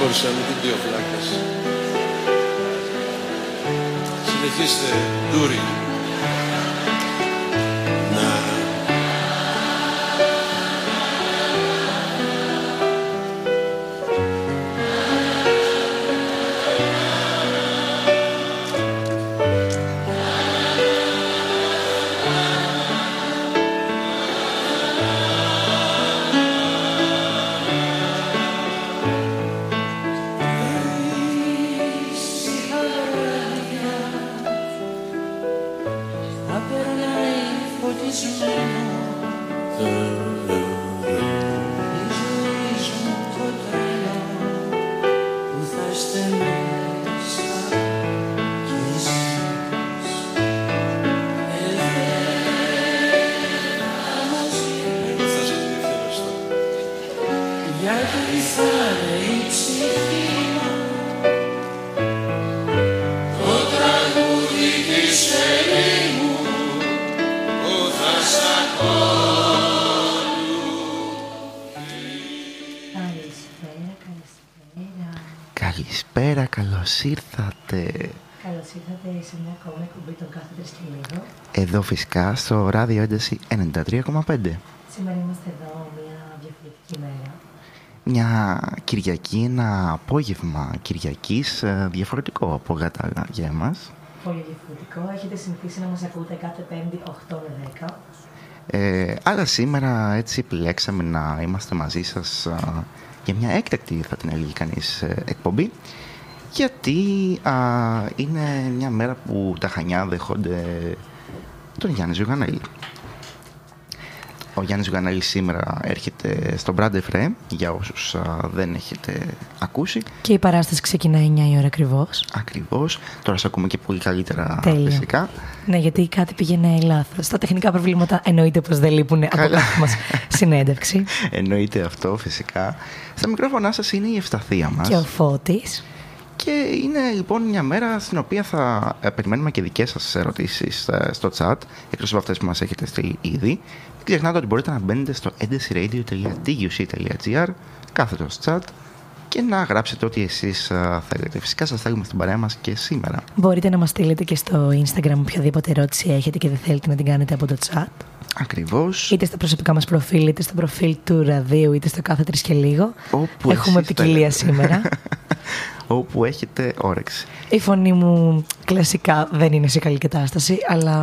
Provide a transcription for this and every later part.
Δεν μπορούσα να μην την πει ο Φλάκας. Συνεχίστε, Ντούρι. Εδώ φυσικά στο ράδιο ένταση 93,5. Σήμερα είμαστε εδώ μια διαφορετική μέρα. Μια Κυριακή, ένα απόγευμα Κυριακής, ε, διαφορετικό από γάτα για εμάς. Πολύ διαφορετικό. Έχετε συνηθίσει να μας ακούτε κάθε Πέμπτη 8 με 10. Ε, αλλά σήμερα έτσι επιλέξαμε να είμαστε μαζί σας α, για μια έκτακτη, θα την έλεγε κανείς, ε, εκπομπή. Γιατί α, είναι μια μέρα που τα Χανιά δέχονται τον Γιάννης Ζουγανέλη. Ο Γιάννης Ζουγανέλης σήμερα έρχεται στο Brand Frame, για όσους α, δεν έχετε ακούσει. Και η παράσταση ξεκινάει 9 η ώρα ακριβώς. Ακριβώς, τώρα σε ακούμε και πολύ καλύτερα Τέλεια. φυσικά. Ναι, γιατί κάτι πήγαινε λάθος. Τα τεχνικά προβλήματα εννοείται πως δεν λείπουν από Καλά. κάθε μας συνέντευξη. Εννοείται αυτό φυσικά. Στα μικρόφωνά σας είναι η ευσταθία μας. και ο Φώτης. Και είναι λοιπόν μια μέρα στην οποία θα ε, περιμένουμε και δικές σας ερωτήσεις ε, στο chat, εκτός από αυτές που μας έχετε στείλει ήδη. Μην ξεχνάτε ότι μπορείτε να μπαίνετε στο edesiradio.tuc.gr κάθετος chat και να γράψετε ό,τι εσείς ε, θέλετε. Φυσικά σας θέλουμε στην παρέα μας και σήμερα. Μπορείτε να μας στείλετε και στο Instagram οποιαδήποτε ερώτηση έχετε και δεν θέλετε να την κάνετε από το chat. Ακριβώς. Είτε στα προσωπικά μας προφίλ, είτε στο προφίλ του ραδίου, είτε στο κάθε τρεις και λίγο. Όπου Έχουμε εσείς ποικιλία θέλετε. σήμερα. Όπου έχετε όρεξη. Η φωνή μου κλασικά δεν είναι σε καλή κατάσταση, αλλά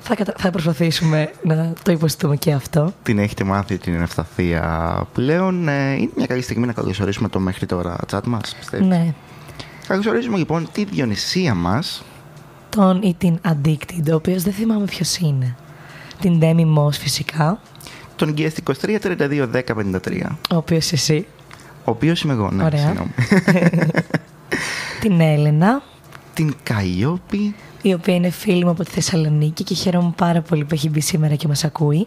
θα, κατα- θα προσπαθήσουμε να το υποστούμε και αυτό. Την έχετε μάθει την ευσταθία πλέον. Ε, είναι μια καλή στιγμή να καλωσορίσουμε το μέχρι τώρα chat μας, πιστεύεις; Ναι. Καλωσορίζουμε λοιπόν τη Διονυσία μας, Τον ή την Addicted, ο οποίος δεν θυμάμαι ποιος είναι. Την Demi Moss φυσικά, τον Guest 23 32 10 53. ο οποίος εσύ. Ο οποίος είμαι εγώ, ναι, Ωραία. συγγνώμη. την Έλενα, την Καλλιόπη, η οποία είναι φίλη μου από τη Θεσσαλονίκη και χαίρομαι πάρα πολύ που έχει μπει σήμερα και μας ακούει.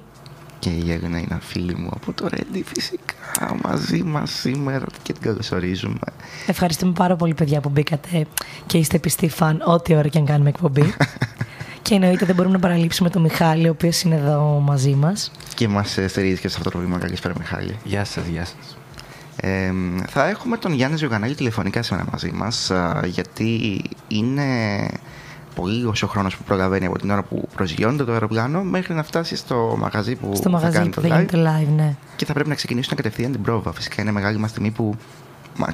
Και η Έλληνα είναι φίλη μου από το Ρέντι φυσικά μαζί μας σήμερα και την καλωσορίζουμε. Ευχαριστούμε πάρα πολύ παιδιά που μπήκατε και είστε πιστοί φαν ό,τι ώρα και αν κάνουμε εκπομπή. και εννοείται δεν μπορούμε να παραλείψουμε τον Μιχάλη ο οποίος είναι εδώ μαζί μας. Και μας ε, στηρίζει και σε αυτό το βήμα. Καλησπέρα Μιχάλη. Γεια σας, γεια σας. Ε, θα έχουμε τον Γιάννη Ζιωγανάκη τηλεφωνικά σήμερα μαζί μας α, γιατί είναι πολύ λίγος ο χρόνος που προλαβαίνει από την ώρα που προσγειώνεται το αεροπλάνο μέχρι να φτάσει στο μαγαζί που Στο θα μαγαζί κάνει που το θα live γίνει το live, ναι. και θα πρέπει να ξεκινήσουν κατευθείαν την πρόβα. Φυσικά είναι μεγάλη μας τιμή που μα,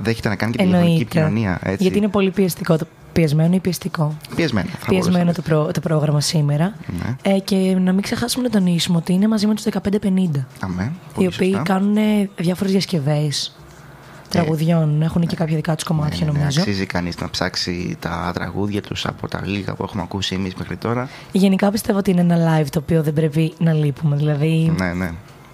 δέχεται να κάνει και τηλεφωνική Εννοείται. επικοινωνία. Έτσι. Γιατί είναι πολύ πιεστικό. Το πιεσμένο ή πιεστικό; πιεσμένο. θα Πιεσμένο μπορούσα το, προ- το πρόγραμμα σήμερα. Ναι. Ε, και να μην ξεχάσουμε να τονίσουμε ότι είναι μαζί με τους 1550. να- Αμέ, οι πολύ οποίοι σωστά. κάνουν διάφορες διασκευές τραγουδιών. Έχουν και κάποια δικά τους κομμάτια Ναι, ναι, ναι, νομίζω. Αξίζει κανείς να ψάξει τα τραγούδια τους από τα λίγα που έχουμε ακούσει εμείς μέχρι τώρα. Γενικά πιστεύω ότι είναι ένα live το οποίο δεν πρέπει να λείπουμε. Δηλαδή Ναι, ναι,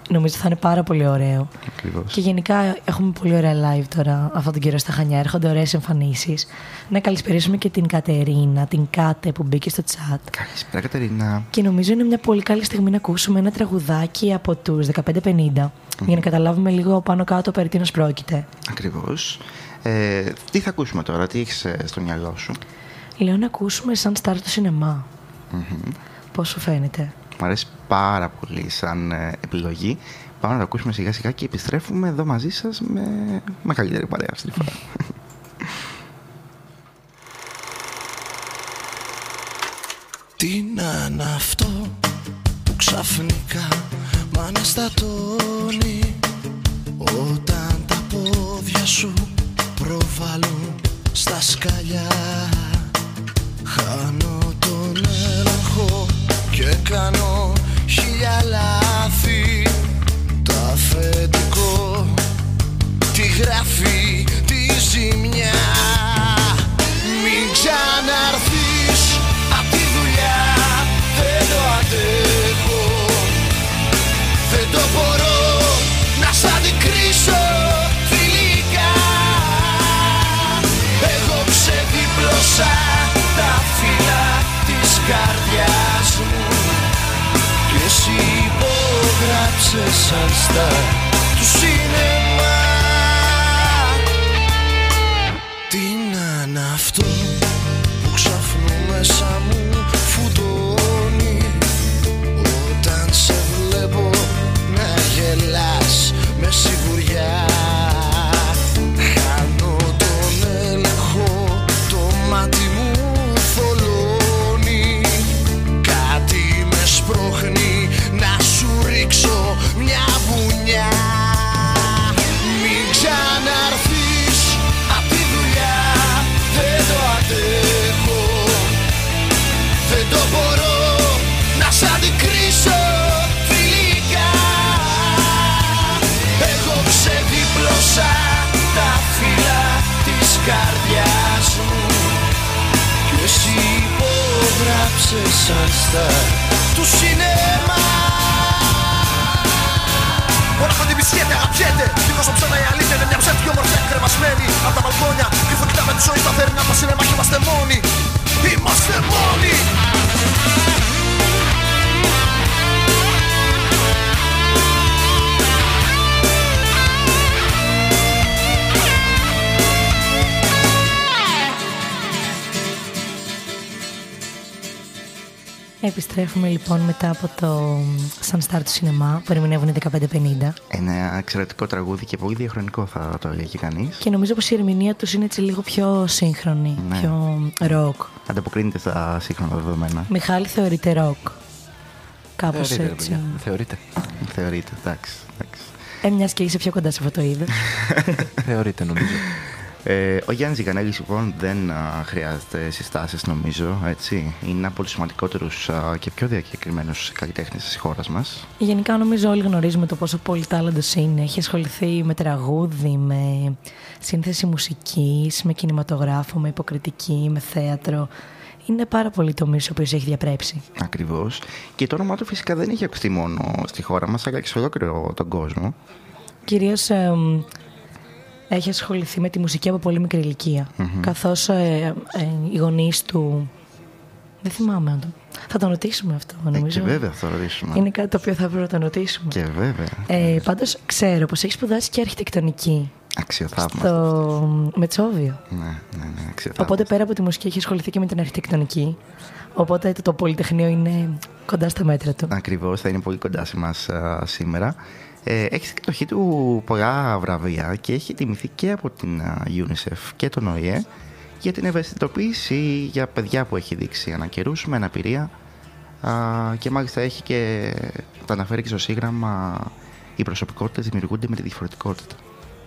νομίζω θα είναι πάρα πολύ ωραίο. ακριβώς. Και γενικά έχουμε πολύ ωραία live τώρα αυτόν τον καιρό στα Χανιά. Έρχονται ωραίες εμφανίσεις. Να καλησπερίσουμε και την Κατερίνα, την Κάτε που μπήκε στο chat. Καλησπέρα Κατερίνα. Και νομίζω είναι μια πολύ καλή στιγμή να ακούσουμε ένα τραγουδάκι από τους 1550 για να καταλάβουμε λίγο πάνω κάτω περί τίνος πρόκειται. Ακριβώς. Ε, τι θα ακούσουμε τώρα, τι έχεις ε, στο μυαλό σου; Λέω να ακούσουμε σαν στάρ στο σινεμά. Πώς σου φαίνεται; Μου αρέσει πάρα πολύ σαν ε, επιλογή. Πάμε να το ακούσουμε σιγά σιγά και επιστρέφουμε εδώ μαζί σας με μεγαλύτερη παρέα αυτή τη φορά. Τι να είναι αυτό που ξαφνικά μ' αναστατώνει; Όταν τα πόδια σου προβάλλουν στα σκαλιά Χάνω υπόγραψες σαν σαν στα του σινεμά Όλα από την πισιέται, αγαπιέται Δίχως το ψέμα η αλήθεια είναι μια ψεύτικη ομορφιά κρεμασμένη. Απ' τα μπαλκόνια κρυφό κοιτάμε τη ζωή σταθερή να μας σινεμά και είμαστε μόνοι. Είμαστε μόνοι Επιστρέφουμε λοιπόν μετά από το σαν στάρ του σινεμά που ερμηνεύουν οι 1550 Ένα εξαιρετικό τραγούδι και πολύ διαχρονικό θα το έλεγε κανείς. και νομίζω πως η ερμηνεία τους είναι έτσι λίγο πιο σύγχρονη, Ναι. πιο ροκ. Ανταποκρίνεται στα σύγχρονα δεδομένα. Μιχάλη θεωρείται ροκ; Κάπως Θεωρείτε, ρε έτσι. παιδιά, Θεωρείτε. Θεωρείται, εντάξει. εντάξει. Ε, μιας και είσαι πιο κοντά σε αυτό το είδος. Θεωρείτε νομίζω. Ε, ο Γιάννης Ζηγανέλης λοιπόν δεν α, χρειάζεται συστάσεις νομίζω, έτσι. Είναι από τους σημαντικότερους α, και πιο διακεκριμένους καλλιτέχνες της χώρας μας. Γενικά νομίζω όλοι γνωρίζουμε το πόσο πολύ τάλαντος είναι. Έχει ασχοληθεί με τραγούδι, με σύνθεση μουσικής, με κινηματογράφο, με υποκριτική, με θέατρο. Είναι πάρα πολύ τομείς ο οποίος έχει διαπρέψει. Ακριβώς. Και το όνομά του φυσικά δεν έχει ακουστεί μόνο στη χώρα μας, αλλά και σε ολόκληρο τον κόσμο. Κυρίως εμ, έχει ασχοληθεί με τη μουσική από πολύ μικρή ηλικία. Καθώς ε, ε, οι γονείς του Δεν θυμάμαι. αν το- Θα το ρωτήσουμε αυτό, Ε, νομίζω. και βέβαια θα το ρωτήσουμε. Είναι κάτι το οποίο θα πρέπει να το ρωτήσουμε. Και βέβαια. Ε, Πάντως ξέρω πως έχει σπουδάσει και αρχιτεκτονική Αξιοθαύμαστος. στο Μετσόβιο. Ναι, ναι, ναι, αξιοθαύμαστος. Οπότε πέρα από τη μουσική έχει ασχοληθεί και με την αρχιτεκτονική. Οπότε το, το Πολυτεχνείο είναι κοντά στα μέτρα του. Ακριβώς, θα είναι πολύ κοντά σε μας α, σήμερα. Ε, έχεις στην κατοχή του πολλά βραβεία και έχει τιμηθεί και από την α, UNICEF και τον ΟΗΕ για την ευαισθητοποίηση για παιδιά που έχει δείξει ανά καιρούς με αναπηρία α, και μάλιστα έχει και, το αναφέρει και στο σύγγραμμα οι προσωπικότητες δημιουργούνται με τη διαφορετικότητα.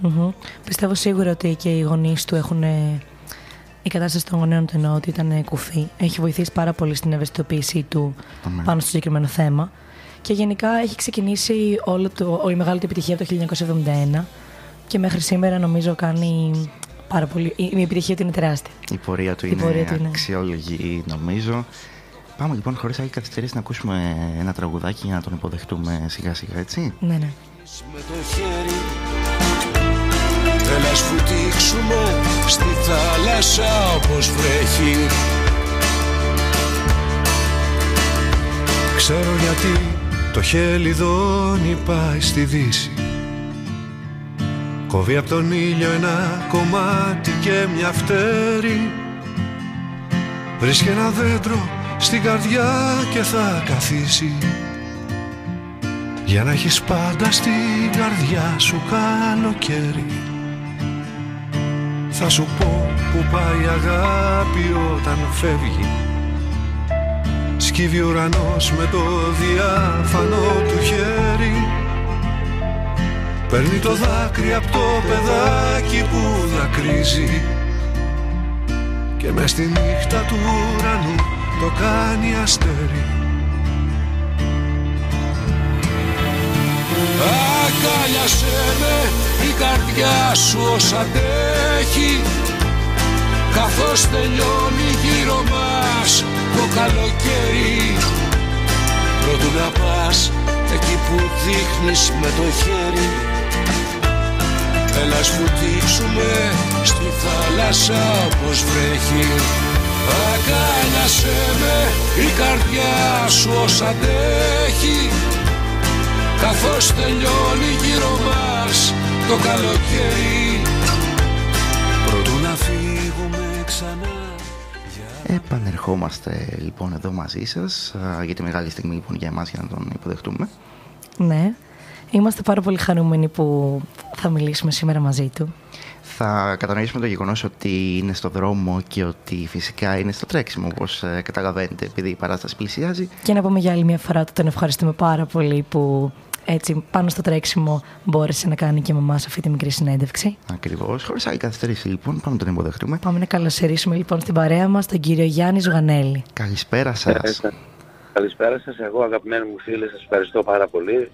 Μμμ. Πιστεύω σίγουρα ότι και οι γονείς του έχουν. ε, Η κατάσταση των γονέων του εννοώ ότι ήταν ε, κουφή. Έχει βοηθήσει πάρα πολύ στην ευαισθητοποίησή του Αμέ. πάνω στο συγκεκριμένο θέμα. Και γενικά έχει ξεκινήσει όλο το, όλη η μεγάλη του επιτυχία από το 1971 και μέχρι σήμερα νομίζω κάνει πάρα πολύ. Η, η επιτυχία του είναι τεράστια. Η πορεία του Η είναι πορεία του είναι. αξιόλογη νομίζω. Πάμε λοιπόν χωρίς άλλη καθυστερήση να ακούσουμε ένα τραγουδάκι για να τον υποδεχτούμε σιγά σιγά έτσι; Ναι, ναι. με το χέρι Έλα σφουτίξουμε στη θάλασσα όπως βρέχει Ξέρω γιατί το χελιδόνι πάει στη δύση. Κόβει από τον ήλιο ένα κομμάτι και μια φτέρη Βρίσκει ένα δέντρο στην καρδιά και θα καθίσει. Για να έχεις πάντα στην καρδιά σου καλοκαίρι. Θα σου πω που πάει η αγάπη όταν φεύγει Σκύβει ο ουρανός με το διάφανο του χέρι. Παίρνει το δάκρυ από το παιδάκι που δακρύζει. Και μες στη νύχτα του ουρανού το κάνει αστέρι. Αγκάλιασέ με η καρδιά σου ως αντέχει Καθώς τελειώνει γύρω μας το καλοκαίρι Πρώτου να πας εκεί που δείχνεις με το χέρι Έλα σφουτίξουμε στη θάλασσα όπως βρέχει. Αγκάλιασέ με η καρδιά σου ως αντέχει. Καθώς τελειώνει γύρω μας το καλοκαίρι Επανερχόμαστε λοιπόν εδώ μαζί σας α, για τη μεγάλη στιγμή λοιπόν για εμάς για να τον υποδεχτούμε. Ναι. Είμαστε πάρα πολύ χαρούμενοι που θα μιλήσουμε σήμερα μαζί του. Θα κατανοήσουμε το γεγονός ότι είναι στο δρόμο και ότι φυσικά είναι στο τρέξιμο όπως ε, καταλαβαίνετε επειδή η παράσταση πλησιάζει. Και να πούμε για άλλη μια φορά ότι τον ευχαριστούμε πάρα πολύ που έτσι πάνω στο τρέξιμο μπόρεσε να κάνει και με εμάς αυτή τη μικρή συνέντευξη. Ακριβώς. Χωρίς άλλη καθυστέρηση λοιπόν πάμε να τον υποδεχτούμε. Πάμε να καλωσορίσουμε λοιπόν στην παρέα μας τον κύριο Γιάννη Ζουγανέλη. Καλησπέρα σας. Ε, Καλησπέρα σας. Εγώ αγαπημένοι μου φίλοι σας ευχαριστώ πάρα πολύ.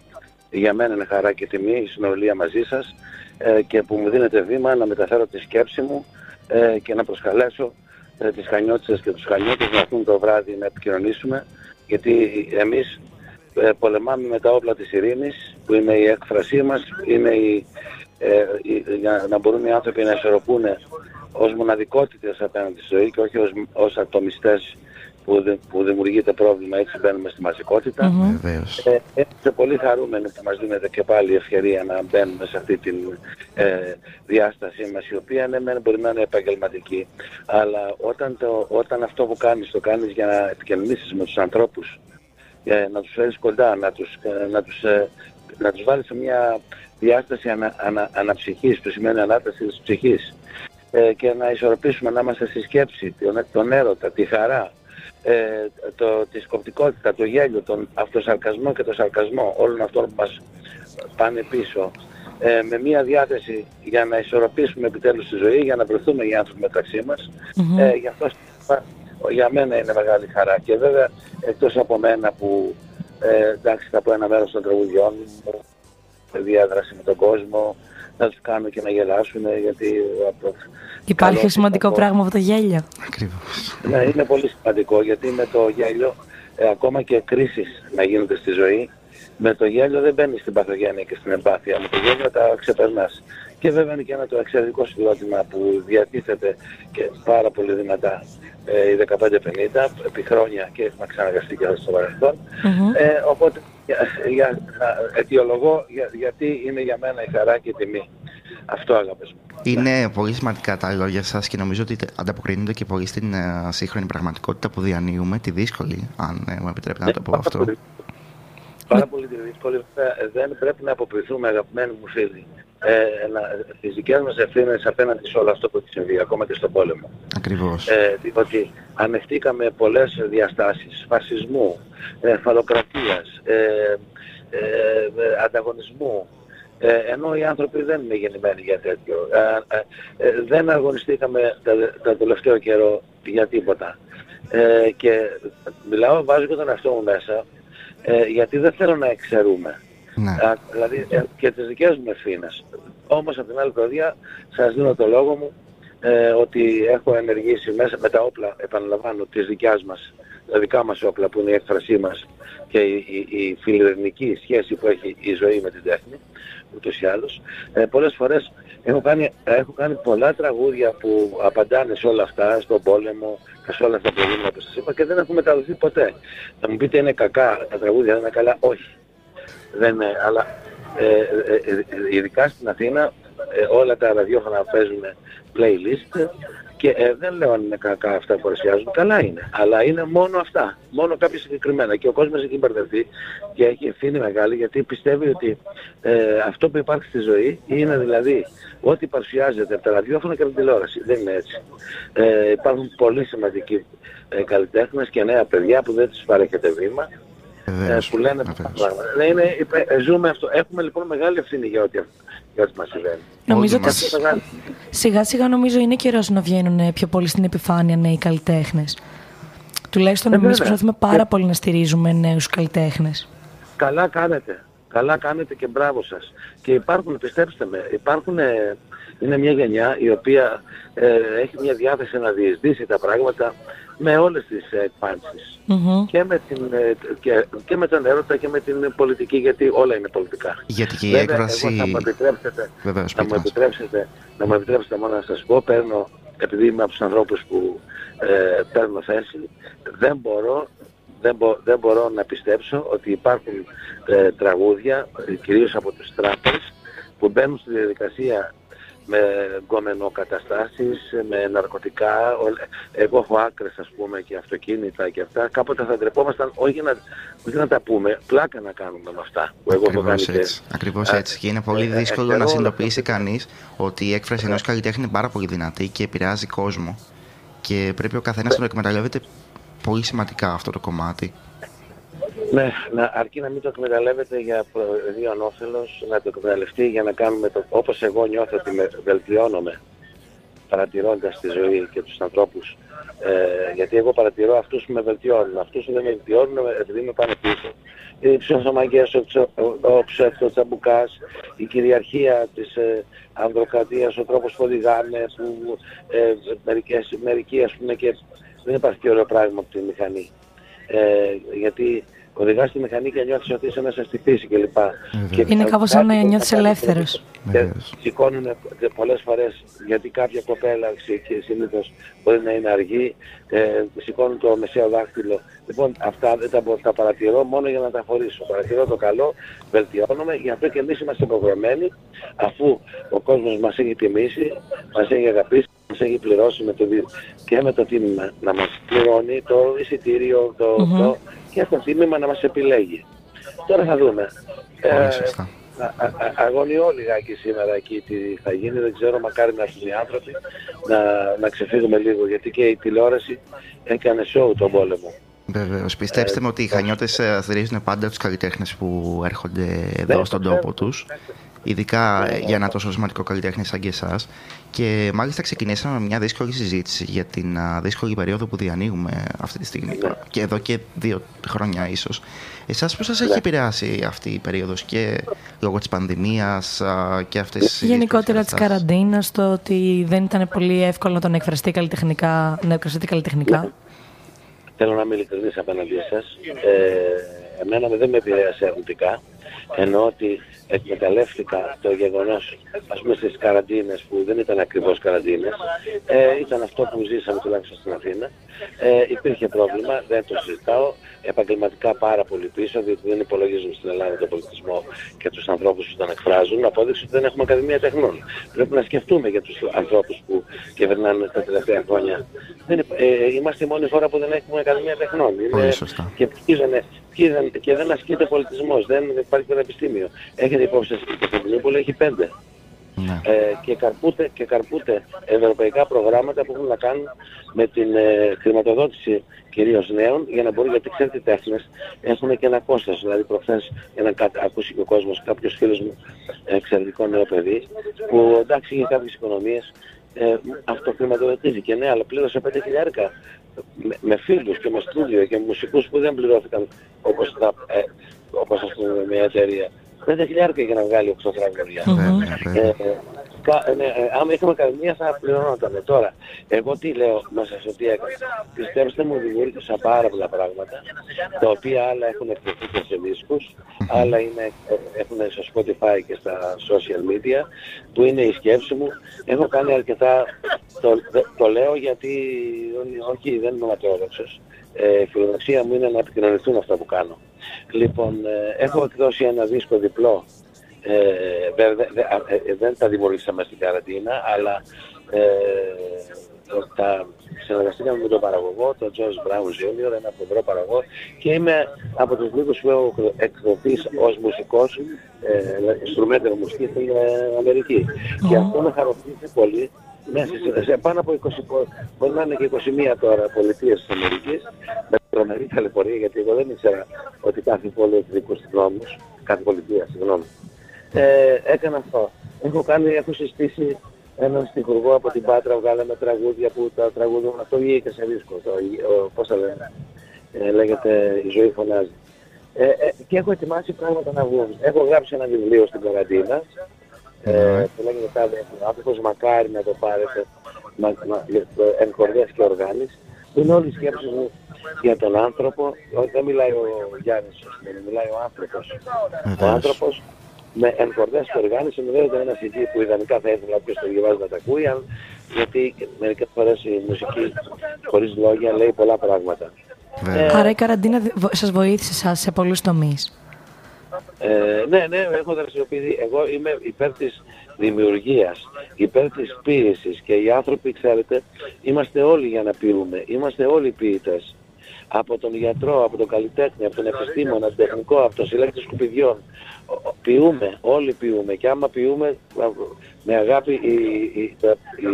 Για μένα είναι χαρά και τιμή η συνομιλία μαζί σας ε, και που μου δίνετε βήμα να μεταφέρω τη σκέψη μου ε, και να προσκαλέσω ε, τις χανιώτισσες και τους χανιώτες να έρθουν το βράδυ να επικοινωνήσουμε γιατί εμείς ε, πολεμάμε με τα όπλα της ειρήνης που είναι η έκφρασή μας, είναι η, ε, η- για να μπορούν οι άνθρωποι να ισορροπούν ως μοναδικότητες απέναντι στη ζωή και όχι ως, ως ατομιστές που, δε- που δημιουργείται πρόβλημα, έτσι μπαίνουμε στη μαζικότητα. Μμμ. Βεβαίως. Ε, Είμαστε πολύ χαρούμενοι που μας δίνετε και πάλι ευκαιρία να μπαίνουμε σε αυτή τη ε, διάστασή μας, η οποία ναι, μεν μπορεί να είναι επαγγελματική, αλλά όταν, το, όταν αυτό που κάνεις το κάνεις για να επικοινωνήσεις με τους ανθρώπους, ε, να τους φέρεις κοντά, να τους, ε, να τους, ε, να τους βάλεις σε μια διάσταση ανα, ανα, αναψυχής, που σημαίνει ανάταση της ψυχής, ε, και να ισορροπήσουμε να είμαστε στη σκέψη, τον, τον έρωτα, τη χαρά, ε, το, τη σκοπτικότητα, το γέλιο, τον αυτοσαρκασμό και το σαρκασμό όλων αυτών που μας πάνε πίσω ε, με μια διάθεση για να ισορροπήσουμε επιτέλους τη ζωή, για να βρεθούμε οι άνθρωποι μεταξύ μας. Μμμ. Ε, γι' αυτό για μένα είναι μεγάλη χαρά. Και βέβαια εκτός από μένα που ε, εντάξει θα πω ένα μέρος των τραγουδιών μου, διάδραση με τον κόσμο, να τους κάνω και να γελάσουν γιατί από, Υπάρχει καλό σημαντικό κακό. πράγμα από το γέλιο. Ακριβώς. ναι, είναι πολύ σημαντικό γιατί με το γέλιο ε, ακόμα και κρίσεις να γίνονται στη ζωή με το γέλιο δεν μπαίνεις στην παθογένεια και στην εμπάθεια. Με το γέλιο τα ξεπερνάς. Και βέβαια είναι και ένα το εξαιρετικό συγκρότημα που διατίθεται και πάρα πολύ δυνατά ε, η 1550 επί χρόνια και έχουμε ξαναγκαστεί και στο παρελθόν. Ε, οπότε για, για, να αιτιολογώ για- γιατί είναι για μένα η χαρά και η τιμή. Αυτό αγάπες μου. Είναι πολύ σημαντικά τα λόγια σας και νομίζω ότι ανταποκρίνονται και πολύ στην ε, σύγχρονη πραγματικότητα που διανύουμε, τη δύσκολη, αν ε, μου επιτρέπετε να το πω Πάρα αυτό. Πολύ- Πάρα πολύ δύσκολη. Ε, Δεν πρέπει να αποποιηθούμε αγαπημένοι μου φίλοι. Ε, να, τις δικές μας ευθύνες απέναντι σε όλο αυτό που έχει συμβεί, ακόμα και στον πόλεμο. Ακριβώς. Ε, ότι ανεχτήκαμε πολλές διαστάσεις φασισμού, ε, φαλοκρατίας, ε, ε, ε, ανταγωνισμού, ε, ενώ οι άνθρωποι δεν είναι γεννημένοι για τέτοιο. Ε, ε, ε, δεν αγωνιστήκαμε τα, τα τελευταίο καιρό για τίποτα. Ε, και μιλάω, βάζω και τον εαυτό μου μέσα, ε, γιατί δεν θέλω να εξαιρούμε. Ναι. Α, δηλαδή ε, και τις δικές μου ευθύνες. Όμως από την άλλη πλευρά σας δίνω το λόγο μου ε, ότι έχω ενεργήσει μέσα με τα όπλα, επαναλαμβάνω, της δικιάς μας, τα δικά μας όπλα που είναι η έκφρασή μας και η, η, η φιλιρινική σχέση που έχει η ζωή με την τέχνη, ούτως ή άλλως. Ε, πολλές φορές έχω κάνει, έχω κάνει πολλά τραγούδια που απαντάνε σε όλα αυτά, στον πόλεμο και σε όλα αυτά τα προβλήματα που σας είπα και δεν έχουν μεταδοθεί ποτέ. Θα μου πείτε είναι κακά τα τραγούδια, δεν είναι καλά, όχι δεν είναι, αλλά ε, ε, ε, ε, ειδικά στην Αθήνα ε, όλα τα ραδιόφωνα παίζουν playlist και ε, δεν λέω αν είναι κακά αυτά που παρουσιάζουν, καλά είναι. Αλλά είναι μόνο αυτά, μόνο κάποια συγκεκριμένα. Και ο κόσμος έχει μπερδευτεί και έχει ευθύνη μεγάλη γιατί πιστεύει ότι ε, αυτό που υπάρχει στη ζωή είναι δηλαδή ό,τι παρουσιάζεται από τα ραδιόφωνα και από την τηλεόραση. Δεν είναι έτσι. Ε, υπάρχουν πολύ σημαντικοί ε, καλλιτέχνες και νέα παιδιά που δεν τους παρέχεται βήμα ε, Βεβαίως, που λένε βεβαίως. πράγματα. Ναι, είναι, υπε- ε, ζούμε αυτό. Έχουμε λοιπόν μεγάλη ευθύνη για ό,τι, για ό,τι μας συμβαίνει. Νομίζω Όλοι ότι μας. Έχουμε μεγάλη- σιγά σιγά νομίζω είναι καιρός να βγαίνουν πιο πολύ στην επιφάνεια νέοι καλλιτέχνες. Τουλάχιστον Ε, εμείς βέβαια. προσπαθούμε πάρα Ε. πολύ να στηρίζουμε νέους καλλιτέχνες. Καλά κάνετε. Καλά κάνετε και μπράβο σας. Και υπάρχουν, πιστέψτε με, υπάρχουν, ε, είναι μια γενιά η οποία ε, έχει μια διάθεση να διεισδύσει τα πράγματα με όλες τις ε, εκπάνσεις. Και, με την, ε, και, και με τον έρωτα και με την πολιτική, γιατί όλα είναι πολιτικά. Γιατί και η Βέβαια, έκφραση. εγώ θα μου επιτρέψετε, Βεβαίως, να μου πείτε μας. επιτρέψετε, να μου επιτρέψετε μόνο να σας πω, παίρνω, επειδή είμαι από τους ανθρώπους που ε, παίρνω θέση, δεν μπορώ, δεν, μπο- δεν μπορώ να πιστέψω ότι υπάρχουν ε, τραγούδια, ε, κυρίως από τους τράπεζες, που μπαίνουν στη διαδικασία με γκομενοκαταστάσεις, με ναρκωτικά. όλα- Εγώ έχω άκρες ας πούμε και αυτοκίνητα και αυτά. Κάποτε θα ντρεπόμασταν όχι να, όχι να τα πούμε, πλάκα να κάνουμε με αυτά που εγώ έχω κάνει Ακριβώς και- έτσι. Ακριβώς Ε, έτσι. Και είναι πολύ ε, δύσκολο ε, να εγώ- συνειδητοποιήσει κανεί ότι η έκφραση ενό καλλιτέχνη είναι πάρα πολύ δυνατή και επηρεάζει κόσμο. Και πρέπει ο καθένα να το εκμεταλλεύεται πολύ σημαντικά αυτό το κομμάτι. Ναι, να, αρκεί να μην το εκμεταλλεύεται για δύο ανώφελος, να το εκμεταλλευτεί για να κάνουμε το, όπως εγώ νιώθω ότι με, βελτιώνομαι παρατηρώντας τη ζωή και τους ανθρώπους. Ε, γιατί εγώ παρατηρώ αυτούς που με βελτιώνουν. Αυτούς που δεν με βελτιώνουν ε, επειδή με πάνε πίσω. Οι ψυχομαγές, ο, ψο- ο, ο ψεύτος τσαμπουκάς, η κυριαρχία της ε, ανδροκρατίας, ο τρόπος που οδηγάνε, που ε, μερικές, μερικοί ας πούμε και δεν υπάρχει πιο ωραίο πράγμα από τη μηχανή. Ε, γιατί οδηγάς τη μηχανή και νιώθεις ότι είσαι μέσα στη φύση κλπ. Και Είναι κάπως σαν να νιώθεις ελεύθερος. Και Βεβαίως. σηκώνουν πολλές φορές, γιατί κάποια κοπέλα ξε- και συνήθως μπορεί να είναι αργή, ε, σηκώνουν το μεσαίο δάχτυλο. Λοιπόν, αυτά δεν τα, μπο- τα παρατηρώ μόνο για να τα φορήσω. Παρατηρώ το καλό, βελτιώνομαι, γι' αυτό και εμείς είμαστε υποχρεωμένοι, αφού ο κόσμος μας έχει τιμήσει, μας έχει αγαπήσει, μας έχει πληρώσει με το, δι- και με το τίμημα να μας πληρώνει το εισιτήριο, το, το, και το τίμημα να μας επιλέγει. Τώρα θα δούμε. Πολύ σωστά. Α- α- α- αγωνιώ λιγάκι σήμερα εκεί τι θα γίνει, δεν ξέρω, μακάρι να έρθουν οι άνθρωποι να, να ξεφύγουμε λίγο, γιατί και η τηλεόραση έκανε σοου τον πόλεμο. Βεβαίως. Πιστέψτε με ότι οι Χανιώτες στηρίζουν πάντα τους καλλιτέχνες που έρχονται εδώ Ναι, στον το τόπο ξέρω. του. Ειδικά για ένα τόσο σημαντικό καλλιτέχνη σαν και εσάς. Και μάλιστα ξεκινήσαμε με μια δύσκολη συζήτηση για την α, δύσκολη περίοδο που διανύουμε αυτή τη στιγμή. Ναι. Και εδώ και δύο χρόνια ίσως. Εσάς πώς σας έχει Ναι. επηρεάσει αυτή η περίοδος και λόγω της πανδημίας και αυτές τις. Γενικότερα της καραντίνας, το ότι δεν ήταν πολύ εύκολο να τον εκφραστεί καλλιτεχνικά. Να εκφραστεί καλλιτεχνικά; Θέλω να είμαι ειλικρινής απέναντι σας. Ε, εμένα δεν με επηρέασε αρνητικά. Εννοώ ότι εκμεταλλεύτηκα το γεγονός, ας πούμε στις καραντίνες που δεν ήταν ακριβώς καραντίνες, ε, ήταν αυτό που ζήσαμε τουλάχιστον στην Αθήνα. Ε, υπήρχε πρόβλημα, δεν το συζητάω, επαγγελματικά πάρα πολύ πίσω, διότι δεν υπολογίζουμε στην Ελλάδα τον πολιτισμό και τους ανθρώπους που τον εκφράζουν, απόδειξη ότι δεν έχουμε Ακαδημία Τεχνών. Πρέπει να σκεφτούμε για τους ανθρώπους που κυβερνάνε τα τελευταία χρόνια. Δεν, υπ- ε, είμαστε η μόνη χώρα που δεν έχουμε Ακαδημία Τεχνών. Πολύ σωστά. Και, ποιοι δεν, ποιοι δεν, και δεν ασκείται πολιτισμός, δεν υπάρχει πανεπιστήμιο. Έχετε υπόψη σας ότι το Κωνσταντινούπολο έχει πέντε Ναι. ε, και, καρπούται, και καρπούται ευρωπαϊκά προγράμματα που έχουν να κάνουν με την ε, χρηματοδότηση κυρίως νέων για να μπορεί, γιατί ξέρετε οι τέχνες έχουν και ένα κόστος. Δηλαδή προχθές για να κα- ακούσει και ο κόσμος κάποιος φίλος μου εξαιρετικό νέο παιδί που εντάξει είχε κάποιες οικονομίες ε, αυτοχρηματοδοτήθηκε, ναι, αλλά πλήρωσε 5 χιλιάρικα με, με φίλους και με στούντιο και με μουσικούς που δεν πληρώθηκαν όπως, τα, ε, όπως ας πούμε μια εταιρεία. 5 χιλιάρικα για να βγάλει 8 τραγούδια. Βέβαια, βέβαια. Ε, κα- ναι, ε, άμα είχαμε καμία θα πληρωνόταν. Τώρα, εγώ τι λέω μέσα στο τι έκανα. Πιστέψτε μου, δημιούργησα πάρα πολλά πράγματα, τα οποία άλλα έχουν εκδοθεί και σε δίσκους, άλλα είναι, ε, έχουν στο Spotify και στα social media, που είναι η σκέψη μου. Έχω κάνει αρκετά, το, δε- το λέω γιατί, όχι δεν είμαι ματαιόδοξος. Ε, η φιλοδοξία μου είναι να επικοινωνηθούν αυτά που κάνω. Λοιπόν, ε, έχω εκδώσει ένα δίσκο διπλό ε, δε- δε- δε- α, ε, δεν τα δημιουργήσαμε στην καραντίνα, αλλά ε, το- τα συνεργαστήκαμε με τον παραγωγό, τον George Brown Jr., ένα φοβερό παραγωγό και είμαι από τους λίγους που έχω εκδο- εκδοθεί ως μουσικός, ε, instrumental μουσική στην ε, Αμερική. Και αυτό με χαροποίησε πολύ μέσα σε, σε πάνω από 20, πο- μπορεί να είναι και 21 τώρα πολιτείες της Αμερικής, με τρομερή ταλαιπωρία, γιατί εγώ δεν ήξερα ότι κάθε πόλη έχει δικούς της νόμους, κάθε πολιτεία, συγγνώμη. Ε, έκανα αυτό. Έχω κάνει, έχω συστήσει έναν στιχουργό από την Πάτρα, βγάλαμε τραγούδια που τα τραγούδια αυτό βγήκε σε δίσκο, το, ο, πώς θα λένε, ε, λέγεται «Η ζωή φωνάζει». Ε, ε, και έχω ετοιμάσει πράγματα να βγουν. Έχω γράψει ένα βιβλίο στην καραντίνα, ε, που λέγεται «Τάδε άνθρωπος», μακάρι να το πάρετε, μα, μα, εν κορδές και οργάνης, που είναι όλη η σκέψη μου για τον άνθρωπο, όχι, δεν μιλάει ο Γιάννης, ας πούμε, μιλάει ο άνθρωπος. Ο Βεβαίως. άνθρωπος με ενκορδές και οργάνης συνδέεται με ένα CD που ιδανικά θα ήθελα όποιος το διαβάζει να τα ακούει, αν- γιατί μερικές φορές η μουσική χωρίς λόγια λέει πολλά πράγματα. Βέβαια. Άρα η καραντίνα δι- βο- σας βοήθησε σας σε πολλούς τομείς. Ε, ναι, ναι, έχω δραστηριοποιηθεί. Εγώ είμαι υπέρ της δημιουργίας, υπέρ της ποίησης και οι άνθρωποι, ξέρετε, είμαστε όλοι για να ποιούμε. Είμαστε όλοι ποιητές. Από τον γιατρό, από τον καλλιτέχνη, από τον επιστήμονα, τον τεχνικό, από τον συλλέκτη σκουπιδιών. Ο- ο- Ποιούμε, όλοι ποιούμε και άμα ποιούμε α, με αγάπη η, η, το- η,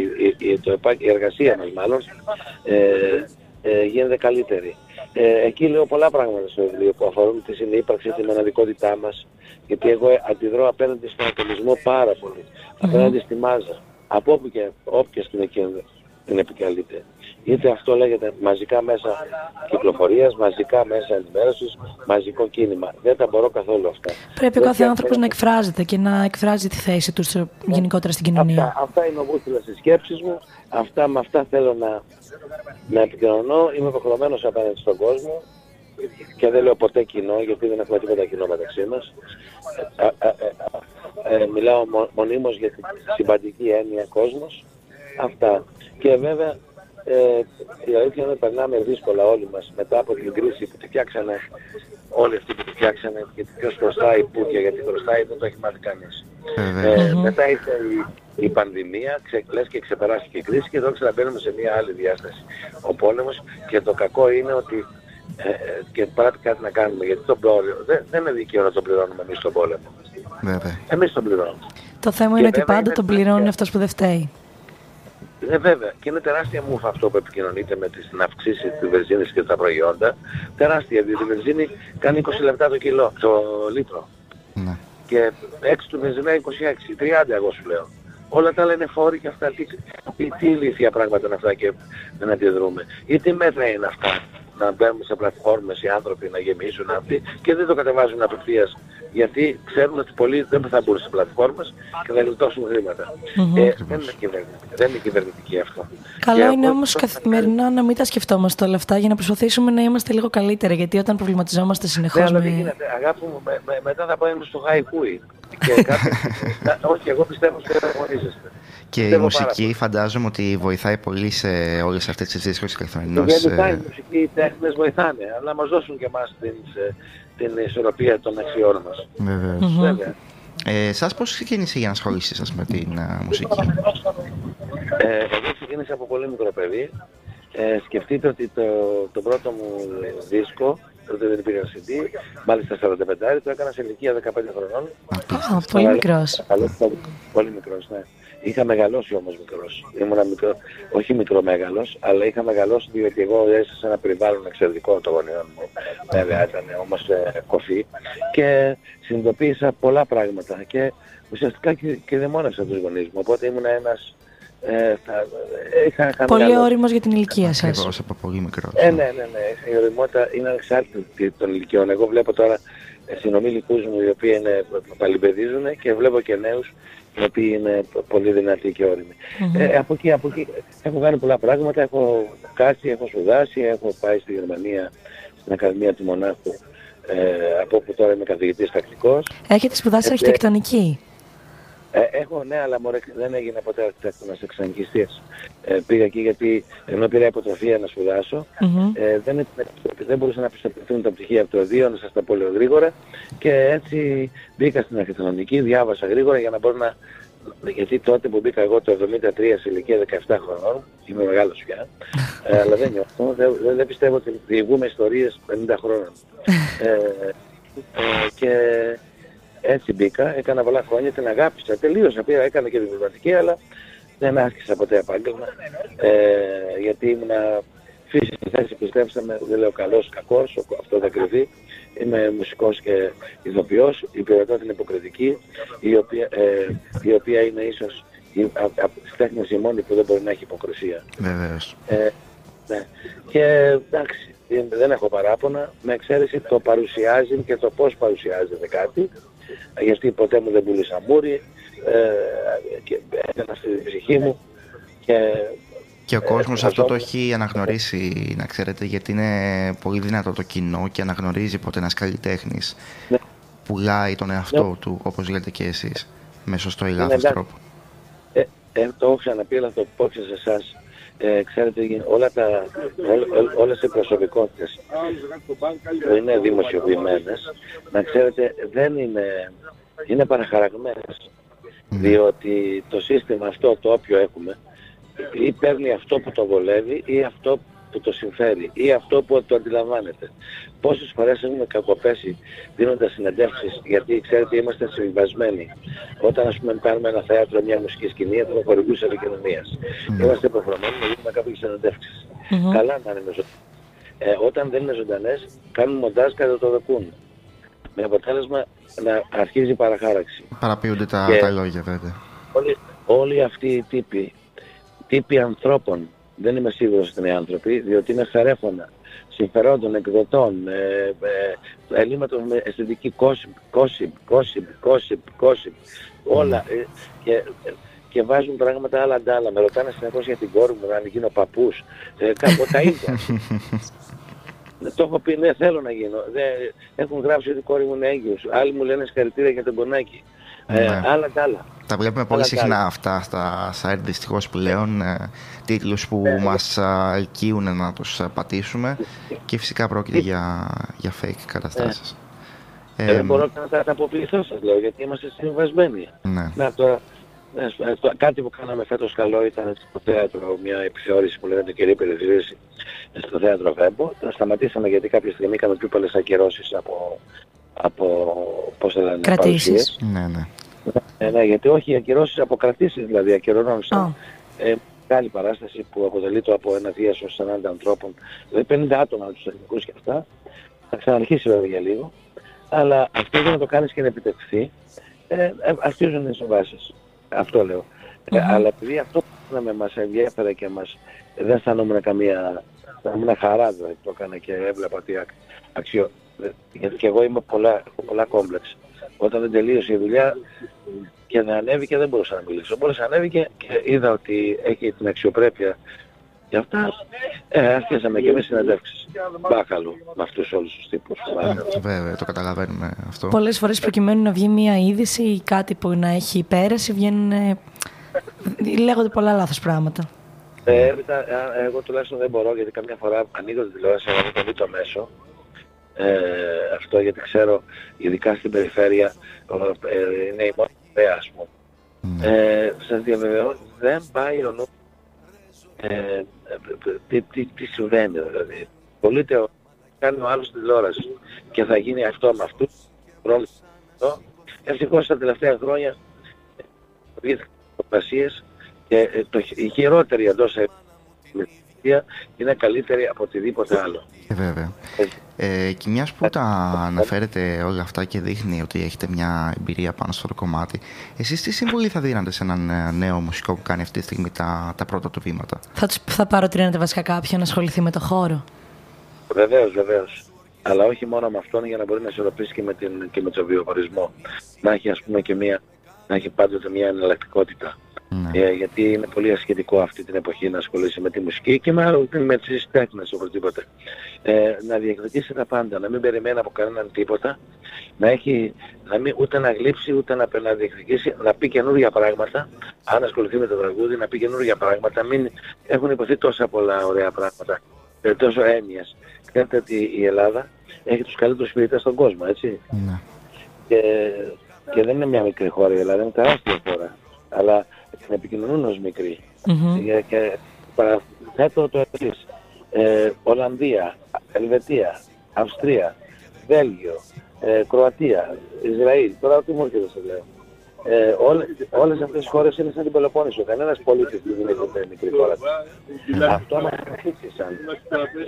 η, η, η- το επά- η εργασία μας μάλλον ε, ε, γίνεται καλύτερη. Ε, εκεί λέω πολλά πράγματα στο βιβλίο που αφορούν τη συνύπαρξη, τη μοναδικότητά μας, γιατί εγώ ε, αντιδρώ απέναντι στον ατομισμό πάρα πολύ, απέναντι στη μάζα, από όπου και όποιες την, εκεί- την επικαλείται. Είτε αυτό λέγεται μαζικά μέσα κυκλοφορίας, μαζικά μέσα ενημέρωσης, μαζικό κίνημα. Δεν τα μπορώ καθόλου αυτά. Πρέπει ο Δεν κάθε και- άνθρωπος να εκφράζεται και να εκφράζει τη θέση του στο- γενικότερα στην κοινωνία. Αυτά, αυτά είναι ο βούτυλας της σκέψης μου. Αυτά, με αυτά θέλω να, να επικοινωνώ. Είμαι υποχρεωμένος απέναντι στον κόσμο και δεν λέω ποτέ κοινό γιατί δεν έχουμε τίποτα κοινό μεταξύ μας. Ε, ε, ε, ε, ε, μιλάω μο, μονίμως για τη συμπαντική έννοια κόσμος. Αυτά. Και βέβαια ε, η αλήθεια είναι ότι περνάμε δύσκολα όλοι μας μετά από την κρίση που τη φτιάξανε όλοι αυτοί που τη φτιάξανε γιατί ποιος χρωστάει πού και γιατί χρωστάει δεν το έχει μάθει κανείς. Βεβαίως. Ε, μετά ήρθε η, η πανδημία, ξε, λες και ξεπεράστηκε η κρίση και εδώ ξαναμπαίνουμε σε μια άλλη διάσταση. Ο πόλεμος και το κακό είναι ότι ε, ε, και πρέπει κάτι να κάνουμε γιατί τον πόλεμο δεν, δεν είναι δίκαιο να τον πληρώνουμε εμείς τον πόλεμο. Βέβαια. Εμείς τον πληρώνουμε. Το θέμα Και είναι ότι βέβαια πάντα είναι τον πλέον- πληρώνει αυτός που δεν φταίει. Ε, βέβαια. Και είναι τεράστια μούφα αυτό που επικοινωνείται με τις, την αυξήση της βενζίνης και τα προϊόντα. Τεράστια, διότι η βενζίνη κάνει 20 λεπτά το κιλό, το λίτρο. Ναι. Και έξι του βενζινά 26, 30 εγώ σου λέω. Όλα τα άλλα είναι φόροι και αυτά. Τι, τι, τι ηλίθια πράγματα είναι αυτά και δεν αντιδρούμε. Ή τι μέτρα είναι αυτά; Να μπαίνουμε σε πλατφόρμες οι άνθρωποι να γεμίσουν αυτοί και δεν το κατεβάζουν απευθείας γιατί ξέρουν ότι πολλοί δεν θα μπουν σε πλατφόρμες και θα γλιτώσουν χρήματα. Ε, δεν, είναι κυβερνητική, δεν είναι κυβερνητική αυτό. Καλό Και είναι από- όμως καθημερινά να μην τα σκεφτόμαστε όλα αυτά για να προσπαθήσουμε να είμαστε λίγο καλύτερα. Γιατί όταν προβληματιζόμαστε Ναι, συνεχώς αλλά δεν με... γίνεται. Αγάπη μου, με, με- μετά θα πάμε στο χαϊκούι. Και κάποιοι, να- όχι, εγώ πιστεύω ότι δεν αγωνίζεστε. Και η Πιστεύω πάρα μουσική φαντάζομαι ότι βοηθάει πολύ σε όλες αυτές τις δύσκολες Και καθημερινότητες. γενικά ε, η μουσική, οι τέχνες βοηθάνε, αλλά να μας δώσουν και εμάς την, ε, την ισορροπία των αξιών μας. Βεβαίως. Βέβαια. Ε, σας πώς ξεκίνησε για να ασχολήσεις σας με την α, μουσική; Ε, εγώ ξεκίνησα από πολύ μικρό παιδί. Ε, σκεφτείτε ότι το, το πρώτο μου δίσκο, τότε δεν υπήρχε CD, μάλιστα 45 το έκανα σε ηλικία 15 χρονών. Α, πολύ μικρός. Καλό, πολύ μικρός, ναι. Είχα μεγαλώσει όμως μικρός. Ήμουνα μικρό, όχι μικρό μέγαλος, αλλά είχα μεγαλώσει διότι εγώ έζησα σε ένα περιβάλλον εξαιρετικό των γονιών μου. Βέβαια ήταν όμως ε, κοφή και συνειδητοποίησα πολλά πράγματα και ουσιαστικά και, και δαιμόνευσα τους γονείς μου. Οπότε ήμουν ένας... Ε, θα, είχα, είχα Πολύ μεγαλώσει. όριμος για την ηλικία σας. Ακριβώς από πολύ μικρός. Ε, ναι, ναι, ναι. Η οριμότητα είναι ανεξάρτητη των ηλικιών. Εγώ βλέπω τώρα ε, συνομιλικούς μου οι οποίοι είναι, παλιμπεδίζουν και βλέπω και νέους οι οποίοι είναι πολύ δυνατοί και όριμοι. Ε, από, εκεί, από εκεί έχω κάνει πολλά πράγματα. Έχω κάτσει, έχω σπουδάσει, έχω πάει στη Γερμανία στην Ακαδημία του Μονάχου ε, από όπου τώρα είμαι καθηγητής τακτικός. Έχετε σπουδάσει Ε, αρχιτεκτονική; Ε, έχω, ναι, αλλά μωρέ, δεν έγινε ποτέ αρχιτέκτονας εξαγγιστής. Ε, πήγα εκεί γιατί ενώ πήρα υποτροφία να σπουδάσω, Μμμ. ε, δεν, ήταν- δεν μπορούσαν να πιστοποιηθούν τα πτυχία από το 2, να σας τα πω λίγο γρήγορα και έτσι μπήκα στην αρχιτεκτονική, διάβασα γρήγορα για να μπορώ να... Γιατί τότε που μπήκα εγώ το 73 σε ηλικία 17 χρονών, είμαι μεγάλος πια, ε, αλλά δεν νιώθω, δεν, δεν- δεν πιστεύω ότι διηγούμε ιστορίες 50 χρόνων. Ε, ε, και έτσι μπήκα, έκανα πολλά χρόνια, την αγάπησα, τελείωσα, πήρα, έκανα και διπλωματική, αλλά δεν άσκησα ποτέ επάγγελμα, ε, γιατί ήμουνα φύσης στη θέση, πιστέψτε με, δεν λέω καλός, κακός, ο- αυτό θα κρυβεί. Είμαι μουσικός και ηθοποιός, η ποιότητα είναι υποκριτική, η οποία, ε, η οποία είναι ίσως η, α, από τις τέχνες η μόνη που δεν μπορεί να έχει υποκρισία. Βεβαίως. Ε, ναι. Και εντάξει, ε, δεν έχω παράπονα, με εξαίρεση το παρουσιάζει και το πώς παρουσιάζεται κάτι, γιατί ποτέ μου δεν πούλησα μούρι, ε, και έκανα στη ψυχή μου και Και ο Ε, κόσμος αυτό το εργαζόμουν. έχει αναγνωρίσει, να ξέρετε, γιατί είναι πολύ δυνατό το κοινό και αναγνωρίζει πότε ένας καλλιτέχνης Ναι. πουλάει τον εαυτό του, όπως λέτε και εσείς, με σωστό ή λάθος εντάξει. τρόπο. Ε, ε, το έχω ξαναπεί, αλλά θα το πω και σε εσάς. Ε, ξέρετε, όλα τα, ό, ό, όλες οι προσωπικότητες που είναι δημοσιοποιημένες, να ξέρετε, δεν είναι, είναι παραχαραγμένες. Διότι το σύστημα αυτό το όποιο έχουμε, ή παίρνει αυτό που το βολεύει ή αυτό που το συμφέρει ή αυτό που το αντιλαμβάνεται. Πόσες φορές έχουμε κακοπέσει δίνοντας συνεντεύξεις γιατί ξέρετε είμαστε συμβιβασμένοι. Όταν ας πούμε πάρουμε ένα θέατρο, μια μουσική σκηνή, έχουμε χορηγούς επικοινωνίας. Είμαστε υποχρεωμένοι να δίνουμε κάποιες συνεντεύξεις. Καλά να είναι ζωντανές. Ε, όταν δεν είναι ζωντανές, κάνουν μοντάζ κατά το δοκούν. Με αποτέλεσμα να αρχίζει η παραχάραξη. Παραποιούνται τα, Και- τα λόγια βέβαια. Όλοι, όλοι αυτοί οι τύποι, τύποι ανθρώπων, δεν είμαι σίγουρος ότι είναι άνθρωποι, διότι είναι φερέφωνα συμφερόντων, εκδοτών, ε, ε, ελλείμματος με αισθητική κόσυπ, κόσυπ, κόσυπ, κόσυπ, κόσυπ, όλα. ε, και, και βάζουν πράγματα άλλα αντάλλα. Με ρωτάνε συνεχώς για την κόρη μου, αν γίνω παππούς. Ε, κάπου τα ίδια. Ε, Το έχω πει, ναι, θέλω να γίνω. Δεν, έχουν γράψει ότι η κόρη μου είναι έγκυος. Άλλοι μου λένε συγχαρητήρια για τον πονάκι. Ε, Ναι. άλλα τ' άλλα. Τα βλέπουμε πολύ Αλλά συχνά καλά. αυτά στα site δυστυχώς πλέον, ε, τίτλους που Ναι. μας α, ελκύουν να τους α, πατήσουμε και φυσικά πρόκειται για, για fake καταστάσεις. Ε, δεν μπορώ να τα αποποιηθώ σας λέω, γιατί είμαστε συμβασμένοι. ναι. Να τώρα, ε, σ- ε, το- κάτι που κάναμε φέτος καλό ήταν στο θέατρο, μια επιθεώρηση που λέγεται καιρή περιφυρήση στο θέατρο Βέμπο. Το σταματήσαμε γιατί κάποια στιγμή είχαμε πιο πολλές ακυρώσεις από, από πώς θα λένε, Κρατήσεις. παρουσίες. ναι, ναι. Ε, ναι, γιατί όχι οι ακυρώσεις από κρατήσεις δηλαδή, ακυρώνονταν. Α. Ε, μεγάλη παράσταση που αποτελείται από ένα διάσω 40 ανθρώπων, δηλαδή 50 άτομα τους τεχνικούς και αυτά. Θα ξαναρχίσει βέβαια για λίγο. Αλλά αυτό για να το κάνεις και να επιτευχθεί, ε, ε, αρχίζουν οι συμβάσεις. Αυτό λέω. Ε, αλλά επειδή αυτό που κάναμε μας ενδιέφερε και μας δεν αισθανόμουν καμία θα ήμουν χαρά δηλαδή που το έκανα και έβλεπα ότι ακ- αξιο... Γιατί και εγώ είμαι πολλά, έχω πολλά κόμπλεξ. Όταν δεν τελείωσε η δουλειά και δεν ανέβηκε δεν μπορούσα να μιλήσω. Μόλις ανέβηκε και είδα ότι έχει την αξιοπρέπεια και αυτά, ε, αρχίσαμε και εμείς συνεντεύξεις. Μπάκαλου με αυτούς όλους τους τύπους. Μπάκαλου. Βέβαια, το καταλαβαίνουμε αυτό. Πολλές φορές προκειμένου να βγει μια είδηση ή κάτι που να έχει πέραση, βγαίνουν. ε, λέγονται πολλά λάθος πράγματα. Ε, έπειτα, α, εγώ τουλάχιστον δεν μπορώ γιατί καμιά φορά ανοίγω τη τηλεόραση να το δει το μέσο. Ε, αυτό γιατί ξέρω, ειδικά στην περιφέρεια, ο, ε, είναι η μόνη ιδέα, ας πούμε. Ε, σας διαβεβαιώ, δεν πάει ο νου. Ε, ε, τι, τι, τι συμβαίνει δηλαδή. Πωλείται ο, κάνει ο άλλος τηλεόραση και θα γίνει αυτό με αυτούς. Ρόλο αυτό. Ευτυχώς τα τελευταία χρόνια βγήκαν προπασίες και ε, το, χ- η χειρότερη εντός εισαγωγικών είναι καλύτερη από οτιδήποτε άλλο. Ε, βέβαια. Ε, και μιας που τα αναφέρετε όλα αυτά και δείχνει ότι έχετε μια εμπειρία πάνω στο κομμάτι, εσείς τι συμβουλή θα δίνατε σε έναν ε, νέο μουσικό που κάνει αυτή τη στιγμή τα, τα πρώτα του βήματα; Θα, τους, θα παροτρύνετε βασικά κάποιον να ασχοληθεί με το χώρο; Βεβαίως, βεβαίως. Αλλά όχι μόνο με αυτόν για να μπορεί να ισορροπήσει και με, την, και με τον βιοπορισμό. Να έχει ας πούμε και μια, να έχει πάντοτε μια εναλλακτικότητα. Ναι. Ε, γιατί είναι πολύ ασχετικό αυτή την εποχή να ασχολείσαι με τη μουσική και με, με τις τέχνες οπωσδήποτε. Ε, να διεκδικήσει τα πάντα, να μην περιμένει από κανέναν τίποτα, να έχει, να μην, ούτε να γλύψει, ούτε να, να διεκδικήσει, να πει καινούργια πράγματα, αν ασχοληθεί με το τραγούδι, να πει καινούργια πράγματα, μην έχουν υποθεί τόσα πολλά ωραία πράγματα, ε, τόσο έννοιες. Ξέρετε ότι η Ελλάδα έχει τους καλύτερους ποιητές στον κόσμο, έτσι. Ναι. Και, και δεν είναι μια μικρή χώρα η Ελλάδα, είναι τεράστια χώρα. Αλλά την επικοινωνούν ως μικρή. Μμμ. Και, και παραθέτω το εξής. Ε, Ολλανδία, Ελβετία, Αυστρία, Βέλγιο, ε, Κροατία, Ισραήλ, τώρα τι μου έρχεται σε λέω. Ε, όλες, όλες αυτές οι χώρες είναι σαν την Πελοπόννησο. Κανένας πολίτης δεν είναι μια μικρή χώρα. Αυτό μας βοήθησαν.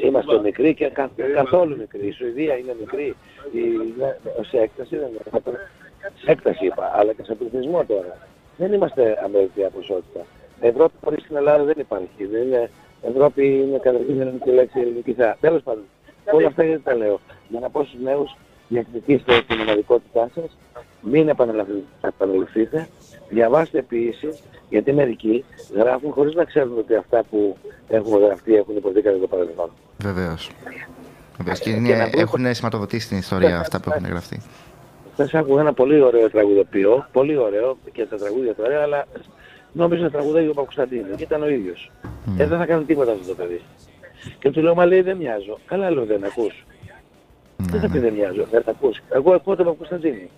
Είμαστε μικροί και κα, καθόλου μικροί. Η Σουηδία είναι μικρή. Η, σε έκταση δεν είναι. Σε έκταση είπα, αλλά και σε πληθυσμό τώρα. Δεν είμαστε αμερικαία ποσότητα. Ευρώπη χωρίς την Ελλάδα δεν υπάρχει. Δεν είναι, Ευρώπη είναι καταρχήν ελληνική λέξη, ελληνική θεά. Τέλος πάντων, όλα αυτά γιατί τα λέω. Για να πω στους νέους, διεκδικήστε τη μοναδικότητά σας, μην επαναλαμβ- επαναληφθείτε, διαβάστε ποιήση, γιατί μερικοί γράφουν χωρίς να ξέρουν ότι αυτά που έχουν γραφτεί έχουν υποθεί κατά το παρελθόν. Βεβαίως. Βεβαίως. Και Και είναι, να πούμε- έχουν σηματοδοτήσει την ιστορία αυτά που έχουν γραφτεί. Χθες άκουγα ένα πολύ ωραίο τραγουδοποιό, πολύ ωραίο και τα τραγούδια του ωραία, αλλά νόμιζα να τραγουδάει ο Παπακουσταντίνου και ήταν ο ίδιος. Ε, δεν θα κάνει τίποτα αυτό το παιδί. Και του λέω, μα λέει δεν μοιάζω. Καλά λέω, δεν ακούς. Δεν θα πει δεν μοιάζω, δεν ακούς. Εγώ ακούω τον Παπακουσταντίνου.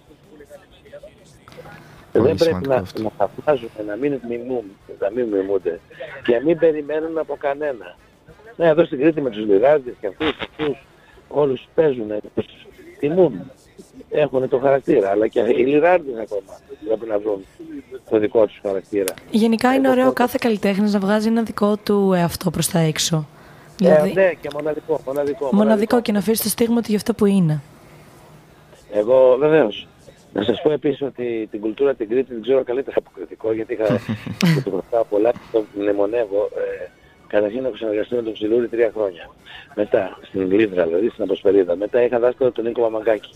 Πολύ δεν πρέπει σημαντικό να, αυτό. να θαυμάζουμε, να μην μιμούν, να μην μιμούνται και να μην περιμένουν από κανένα. Ναι, εδώ στην Κρήτη με τους λιράδες και αυτούς, αυτούς, όλους παίζουν, τους τιμούν. Έχουν το χαρακτήρα, αλλά και οι λιράρδες ακόμα πρέπει να βρουν το δικό τους χαρακτήρα. Γενικά είναι ωραίο κάθε καλλιτέχνης να βγάζει ένα δικό του εαυτό προς τα έξω. Ε, Δηλαδή, ναι, και μοναδικό, μοναδικό. μοναδικό και να αφήσει το στίγμα του για αυτό που είναι. Εγώ βεβαίως. Να σας πω επίσης ότι την κουλτούρα την Κρήτη την ξέρω καλύτερα από κριτικό γιατί είχα και του χρωστάω πολλά και τον μνημονεύω. Ε, καταρχήν έχω συνεργαστεί με τον Ψιλούρη τρία χρόνια. Μετά, στην Λίδρα δηλαδή, στην Αποσπερίδα. Μετά είχα δάσκαλο τον Νίκο Μαμαγκάκη.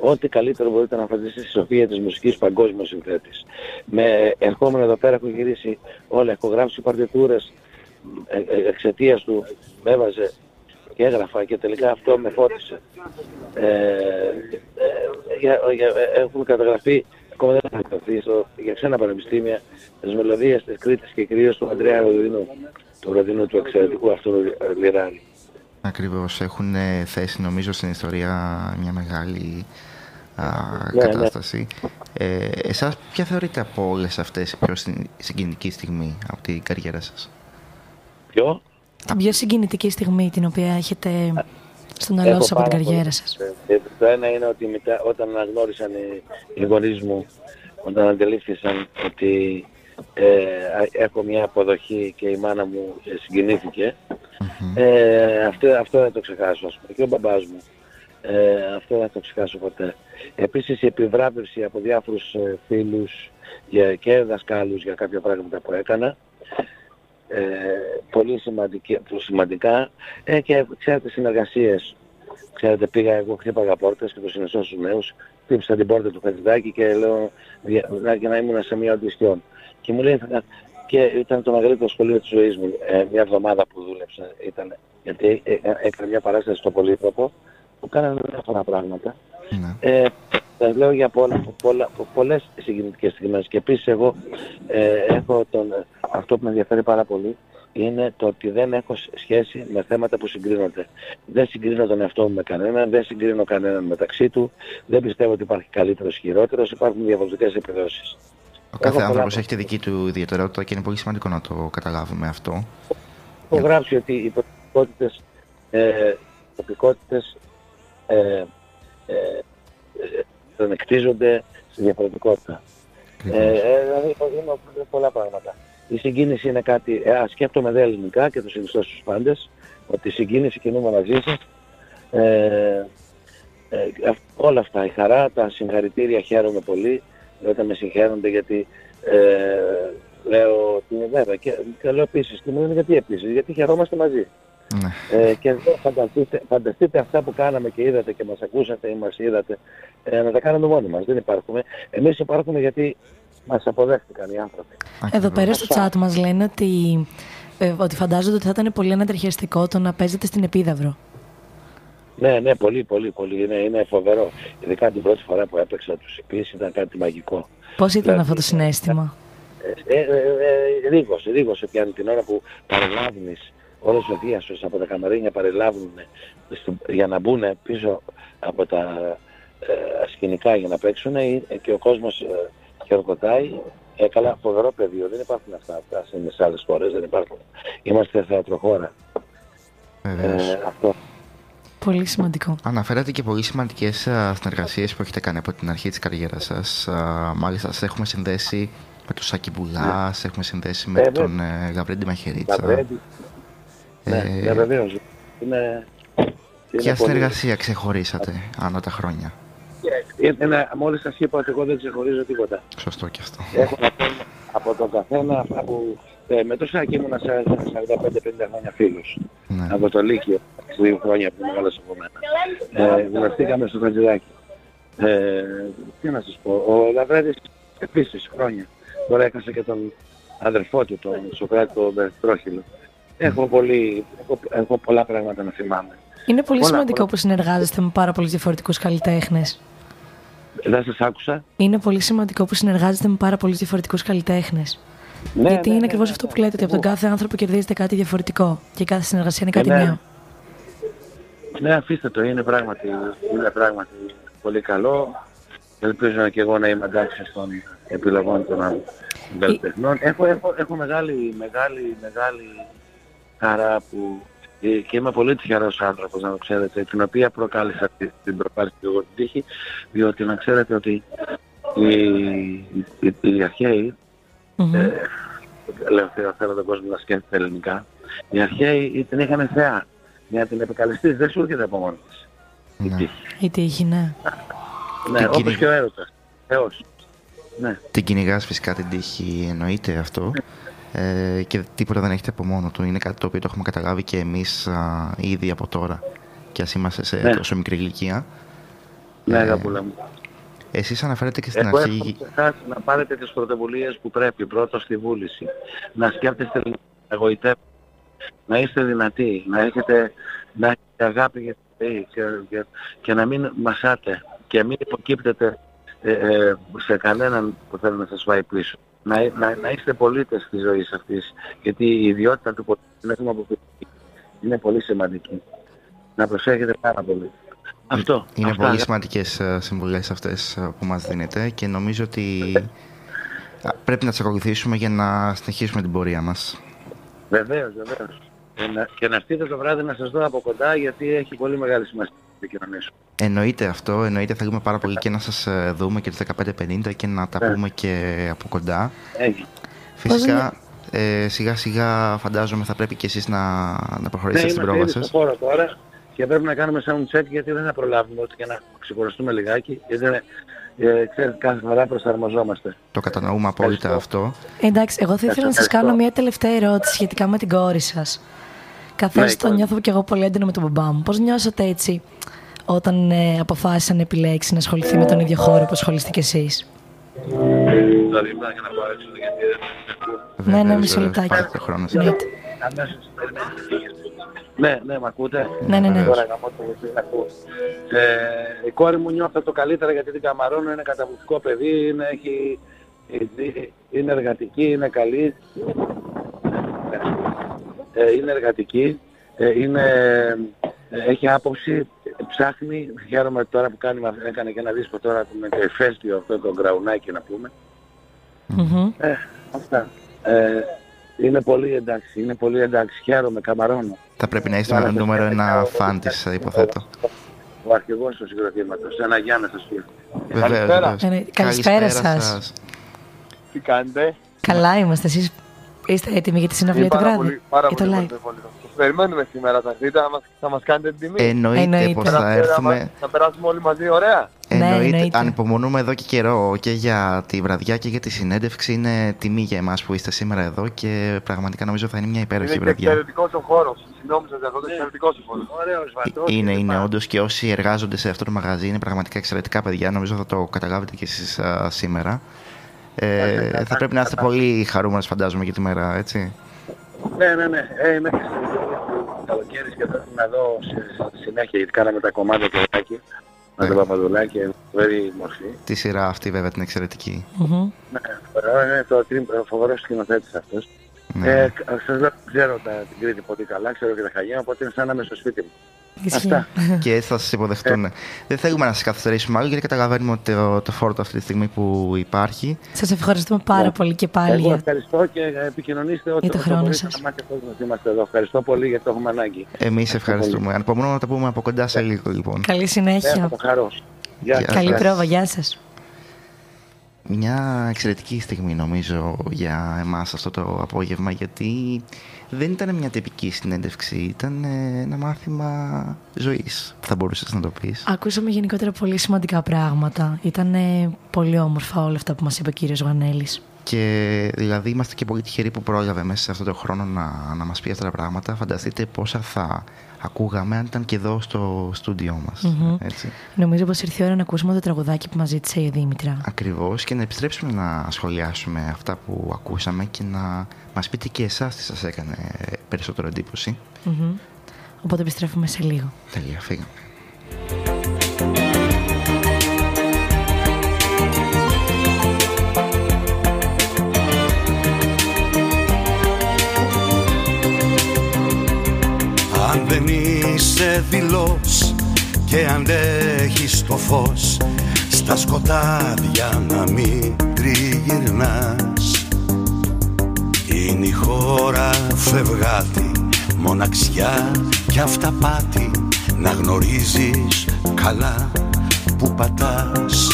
Ό,τι καλύτερο μπορείτε να φανταστείτε στη σοφία της μουσικής παγκόσμιος συνθέτης. Με ερχόμενο εδώ πέρα έχω γυρίσει όλα, έχω γράψει παρτιτούρες ε, ε, εξαιτίας του με έβαζε και έγραφα και τελικά αυτό με φώτισε. Ε, ε, για, για, ε, έχουν καταγραφεί, ακόμα δεν έχουν καταγραφεί, στο, για ξένα πανεπιστήμια, τις μελωδίες της Κρήτης και κυρίως του Αντρέα Ροδινού, του Ροδινού του εξαιρετικού αυτού ε, λιράρι. Ακριβώς. Έχουν ε, θέσει νομίζω στην ιστορία μια μεγάλη α, Ναι, ναι. κατάσταση. Ε, εσάς ποια θεωρείτε από όλες αυτές η πιο συν- συγκινητική στιγμή από την καριέρα σας; Ποιο; Την πιο συγκινητική στιγμή την οποία έχετε στο μυαλό Έχω σας από την πάρα καριέρα πολύ. σας. Ε, Το ένα είναι ότι μετά, όταν αναγνώρισαν οι, οι γονείς μου, όταν αντελήφθησαν ότι ε, α- έχω μια αποδοχή και η μάνα μου ε, συγκινήθηκε, ε, αυτό, αυτό δεν το ξεχάσω, ας πούμε, και ο μπαμπάς μου. Ε, αυτό δεν θα το ξεχάσω ποτέ. Επίσης η επιβράβευση από διάφορους ε, φίλους για, και δασκάλους για κάποια πράγματα που έκανα. ε, πολύ σημαντική, σημαντικά ε, και ξέρετε συνεργασίες. Ξέρετε πήγα εγώ χτύπαγα πόρτες και το συνιστώ στους νέους, χτύπησα την πόρτα του Χατζηδάκη και λέω για, για να ήμουν σε μια οντιστιόν. Και μου λέει «Θα- και ήταν το μεγαλύτερο σχολείο της ζωής μου, ε, μια εβδομάδα που δούλεψα ήταν, γιατί ε, ε, έκανε μια παράσταση στο Πολύτροπο που κάνανε διάφορα πράγματα. Ναι. Ε, σας λέω για πολλά, πολλά, πολλές συγκινητικές στιγμές και επίσης εγώ ε, έχω τον, αυτό που με ενδιαφέρει πάρα πολύ είναι το ότι δεν έχω σ- σχέση με θέματα που συγκρίνονται. Δεν συγκρίνω τον εαυτό μου με κανέναν, δεν συγκρίνω κανέναν μεταξύ του, δεν πιστεύω ότι υπάρχει καλύτερος ή χειρότερος, υπάρχουν διαφορετικές επιδόσεις. Ο κάθε πολλά άνθρωπος πράγματα. έχει τη δική του ιδιαιτερότητα και είναι πολύ σημαντικό να το καταλάβουμε αυτό. Έχω γράψει ότι οι τοπικότητες, ε, τοπικότητες ε, ε, ε, δεν εκτίζονται στη διαφορετικότητα. Ε, Ακριβώς. ε, δηλαδή είναι πολλά πράγματα. Η συγκίνηση είναι κάτι, ε, ας, σκέφτομαι δε ελληνικά και το συνιστώ στους πάντες, ότι η συγκίνηση κινούμε μαζί σας. Ε, ε, αυ- όλα αυτά, η χαρά, τα συγχαρητήρια χαίρομαι πολύ όταν με συγχαίρονται γιατί ε, λέω ότι είναι βέβαια και, και λέω επίσης και μου λένε γιατί επίσης, γιατί χαιρόμαστε μαζί. Ναι. Ε, και εδώ φανταστείτε, φανταστείτε αυτά που κάναμε και είδατε και μας ακούσατε ή μας είδατε ε, να τα κάνουμε μόνοι μας. Δεν υπάρχουμε. Εμείς υπάρχουμε γιατί μας αποδέχτηκαν οι άνθρωποι. Εδώ Ακριβώς. πέρα στο chat μας λένε ότι, ε, ότι φαντάζονται ότι θα ήταν πολύ ανατριχιαστικό το να παίζετε στην Επίδαυρο. Ναι, ναι, πολύ, πολύ, πολύ. Είναι, είναι φοβερό. Ειδικά την πρώτη φορά που έπαιξα τους επίσης ήταν κάτι μαγικό. Πώς ήταν Δηλαδή, αυτό το συνέστημα; Ε, ε, ε, ε, ρίγωσε, ρίγωσε πιάνει την ώρα που παρελάβνεις όλες οι οδείασες από τα καμαρίνια παρελάβουν στο- για να μπουν πίσω από τα ε, σκηνικά για να παίξουν ε, και ο κόσμος ε, χειροκροτάει. Ε, καλά, φοβερό πεδίο. Δεν υπάρχουν αυτά. Αυτά είναι σε άλλες χώρες, δεν υπάρχουν. Είμαστε θεατροχώρα. Βεβαίως. Ε, αυτό. Πολύ σημαντικό. Αναφέρατε και πολύ σημαντικές συνεργασίες που έχετε κάνει από την αρχή της καριέρας σας. Μάλιστα, σας έχουμε συνδέσει με τον Σάκη Μπουλάς, σε έχουμε συνδέσει με Ε, τον ε, Γαβρέντι Μαχαιρίτσα. Λαβρέντη. Ναι, Ε, ναι, βεβαίως. Είναι, είναι Ποια πολύ- συνεργασία ξεχωρίσατε ανά τα χρόνια; Ε, ε, μόλις σας είπα ότι εγώ δεν ξεχωρίζω τίποτα. Σωστό και αυτό. Έχω να πω από τον καθένα αυτά που... Ε, με το Σάκη ήμουνα σε 45-50 χρόνια φίλος. Ναι. Από το Λύκειο, δύο χρόνια που μεγάλωσε από μένα. Ε, γνωριστήκαμε στο Χατζηδάκι. Ε, τι να σας πω, ο Λαβρέντης επίσης χρόνια. Τώρα έχασε και τον αδερφό του, τον Σοκράτη, τον Μπερτρόχυλο. Έχω, πολύ, έχω, έχω πολλά πράγματα να θυμάμαι. Είναι πολύ Πολλά, σημαντικό πολλά. που συνεργάζεστε με πάρα πολλούς διαφορετικούς καλλιτέχνες. Δεν σας άκουσα. Είναι πολύ σημαντικό που συνεργάζεστε με πάρα πολλούς διαφορετικούς καλλιτέχνες. Ναι, Γιατί ναι, είναι ναι, ακριβώς ναι, αυτό ναι. που λέτε, ότι από τον κάθε άνθρωπο κερδίζετε κάτι διαφορετικό. Και κάθε συνεργασία είναι κάτι ναι. νέο. Ναι, αφήστε το, είναι πράγματι, είναι πράγματι πολύ καλό. Ελπίζω και εγώ να είμαι εντάξει στον επιλογών των καλλιτεχνών. Έχω, έχω, έχω μεγάλη, μεγάλη, μεγάλη χαρά που ε, και είμαι πολύ τυχερός άνθρωπος να το ξέρετε, την οποία προκάλεσα τη- την προκάλεσα και εγώ την τύχη, διότι να ξέρετε ότι οι, οι, οι αρχαίοι Μμμ. ε, λέω θέλω, θέλω τον κόσμο να σκέφτεται ελληνικά. Οι αρχαίοι την είχαν θεά. Για να την επικαλεστείς δεν σου έρχεται από μόνη της. Η Ναι. τύχη. Η τύχη, ναι. Ναι, Την όπως κυνηγ- και ο έρωτας. Θεός. Ναι. Την κυνηγάς φυσικά την τύχη, εννοείται αυτό. Ε, και τίποτα δεν έχετε από μόνο του. Είναι κάτι το οποίο το έχουμε καταλάβει και εμείς ήδη από τώρα. Και ας είμαστε σε Ναι. τόσο μικρή ηλικία. Ναι, Ε, αγαπούλα μου. Εσείς αναφέρετε και στην Εγώ αρχή. εύχομαι σε εσάς να πάρετε τις πρωτοβουλίες που πρέπει. Πρώτο στη βούληση. Να σκέφτεστε να εγωιτεύετε. Να είστε δυνατοί. Να έχετε, να έχετε αγάπη για τη ζωή και, και, και να μην μασάτε. Και μην υποκύπτετε ε, ε, σε κανέναν που θέλει να σας πάει πίσω. Να, να, να είστε πολίτες της ζωής αυτής. Γιατί η ιδιότητα του πολίτη είναι θέμα αποφυγή. Είναι πολύ σημαντική. Να προσέχετε πάρα πολύ. Αυτό. Είναι Αυτά. πολύ σημαντικές συμβουλές αυτές που μας δίνετε και νομίζω ότι α, πρέπει να τις ακολουθήσουμε για να συνεχίσουμε την πορεία μας. Βεβαίως, βεβαίως. Και να, και να έρθετε το βράδυ να σας δω από κοντά γιατί έχει πολύ μεγάλη σημασία να επικοινωνήσουμε. Εννοείται αυτό, εννοείται θέλουμε πάρα πολύ και να σας ε, δούμε και το 1550 και να τα Ναι. πούμε και από κοντά. Έχει. Φυσικά, ε, σιγά σιγά φαντάζομαι θα πρέπει και εσείς να, να προχωρήσετε στην είμαστε πρόβα ήδη στο σας. χώρο τώρα και πρέπει να κάνουμε sound check γιατί δεν θα προλάβουμε ούτε και να ξεκουραστούμε λιγάκι γιατί είναι, ε, ξέρεις, κάθε φορά προσαρμοζόμαστε. Το κατανοούμε απόλυτα αυτό. Εντάξει, εγώ θα ήθελα να σας Ευχαριστώ. κάνω μια τελευταία ερώτηση σχετικά με την κόρη σας. Καθώς Ναι, η το κόρη. νιώθω και εγώ πολύ έντονο με τον μπαμπά μου. Πώς νιώσατε έτσι όταν ε, αποφάσισε να επιλέξει να ασχοληθεί με τον ίδιο χώρο που ασχολείστε κι εσείς; Δηλαδή, να για να πάω έξω γιατί δεν Ναι, ναι, Βεβαίως, μισό βεβαίως, λεπτάκι. πάρτε το χρόνο σας. Εννοείται. Αμέσως. Ναι, ναι, μ' ακούτε. Ναι, ναι, ναι. Τώρα γαμώ το δεν ακούω. Ε, η κόρη μου νιώθει το καλύτερα γιατί την καμαρώνω, είναι καταπληκτικό παιδί, είναι, έχει, είναι εργατική, είναι καλή. Ε, είναι εργατική, ε, είναι, ε, έχει άποψη, ψάχνει, χαίρομαι τώρα που κάνει, έκανε και ένα δίσκο τώρα με το ηφαίστειο αυτό το γκραουνάκι να πούμε. Μμμ. Ε, αυτά. Ε, είναι πολύ εντάξει, είναι πολύ εντάξει, χαίρομαι, καμαρώνω. Θα πρέπει να είστε με το νούμερο ένα φαν της, υποθέτω. Ο αρχηγός του συγκροτήματος, ένα Γιάννη στο σπίτι. Βεβαίως, Καλησπέρα. βεβαίως. Ε, ναι, καλησπέρα σας. Τι κάνετε; Καλά είμαστε. Εσείς είστε έτοιμοι για τη συναυλία του πάρα βράδυ. πολύ, πάρα για το πολύ, live; πολύ, πολύ. Σας περιμένουμε σήμερα, θα έρθετε, θα μας, θα μας κάνετε την τιμή. Εννοείται Εννοείται. πως θα Θα, έρθουμε. θα περάσουμε όλοι μαζί, ωραία. Ναι, Εννοείται, εννοείται. ανυπομονούμε εδώ και καιρό και για τη βραδιά και για τη συνέντευξη. Είναι τιμή για εμάς που είστε σήμερα εδώ και πραγματικά νομίζω θα είναι μια υπέροχη Είναι και βραδιά. εξαιρετικός ο χώρος. Συγγνώμη σας για αυτό, είναι εξαιρετικός ο χώρος. Ωραίος βατός. Είναι, είναι όντως και όσοι εργάζονται σε αυτό το μαγαζί είναι πραγματικά εξαιρετικά παιδιά. Νομίζω θα το καταλάβετε και εσείς α, σήμερα. Ε, θα πρέπει να είστε πολύ χαρούμενος φαντάζομαι για τη μέρα, έτσι. Ναι, ναι, ναι. Ε, είμαι και στο καλοκαίρι και θα είμαι εδώ σε- συνέχεια γιατί κάναμε τα κομμάτια του Λάκη. Με Ναι. τον Παπαδουλάκη, very μορφή. Τη σειρά αυτή βέβαια την εξαιρετική. Μμμ. Ναι, ωραίο, είναι το τρίμ- φοβερός σκηνοθέτης αυτός. Ναι. Ε, σας λέω, ξέρω τα, την Κρήτη πολύ καλά, ξέρω και τα Χαγιά, οπότε είναι σαν να είμαι στο σπίτι μου. Ισχύει. Αυτά. και έτσι θα σας υποδεχτούν. Δεν θέλουμε να σα καθυστερήσουμε άλλο γιατί καταλαβαίνουμε ότι το, το φόρτο αυτή τη στιγμή που υπάρχει. Σας ευχαριστούμε πάρα Ναι. πολύ και πάλι. Εγώ για- ευχαριστώ και επικοινωνήστε ό,τι Για το όσο χρόνο μπορείτε σας. να μάθετε κόσμο ότι είμαστε εδώ. Ευχαριστώ πολύ γιατί το έχουμε ανάγκη. Εμείς Ευχαριστώ ευχαριστούμε. Ανυπομονούμε να τα πούμε από κοντά σε λίγο λοιπόν. Καλή Ναι, συνέχεια. θα το χαρώ. Γεια Γεια σας. Καλή σας. πρόβα. Γεια σας. Μια εξαιρετική στιγμή νομίζω για εμάς αυτό το απόγευμα γιατί δεν ήταν μια τυπική συνέντευξη, ήταν ε, ένα μάθημα ζωής, θα μπορούσες να το πεις. Ακούσαμε γενικότερα πολύ σημαντικά πράγματα. Ήταν ε, πολύ όμορφα όλα αυτά που μας είπε ο κύριος Γανέλης. Και δηλαδή είμαστε και πολύ τυχεροί που πρόλαβε μέσα σε αυτό το χρόνο να, να μας πει αυτά τα πράγματα. Φανταστείτε πόσα θα ακούγαμε αν ήταν και εδώ στο στούντιό μας. Μμμ. Έτσι. Νομίζω πως ήρθε η ώρα να ακούσουμε το τραγουδάκι που μας ζήτησε η Δήμητρα. Ακριβώς και να επιστρέψουμε να σχολιάσουμε αυτά που ακούσαμε και να μας πείτε και εσάς τι σας έκανε περισσότερο εντύπωση. Μμμ. Οπότε επιστρέφουμε σε λίγο. Τέλεια, φύγαμε. Είσαι δηλός και αντέχεις το φως Στα σκοτάδια να μην τριγυρνάς. Είναι η χώρα φευγάτη, μοναξιά και αυταπάτη Να γνωρίζεις καλά που πατάς.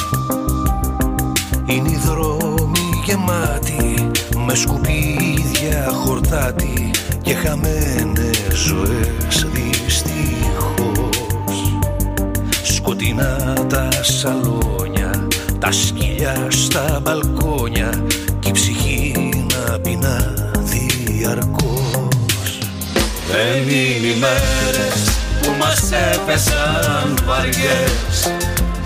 Είναι οι δρόμοι γεμάτοι με σκουπίδια χορτάτη και χαμένες ζωές δυστυχώς. Σκοτεινά τα σαλόνια, τα σκυλιά στα μπαλκόνια και η ψυχή να πεινά διαρκώς. Δεν είναι οι μέρες που μας έπεσαν βαριές.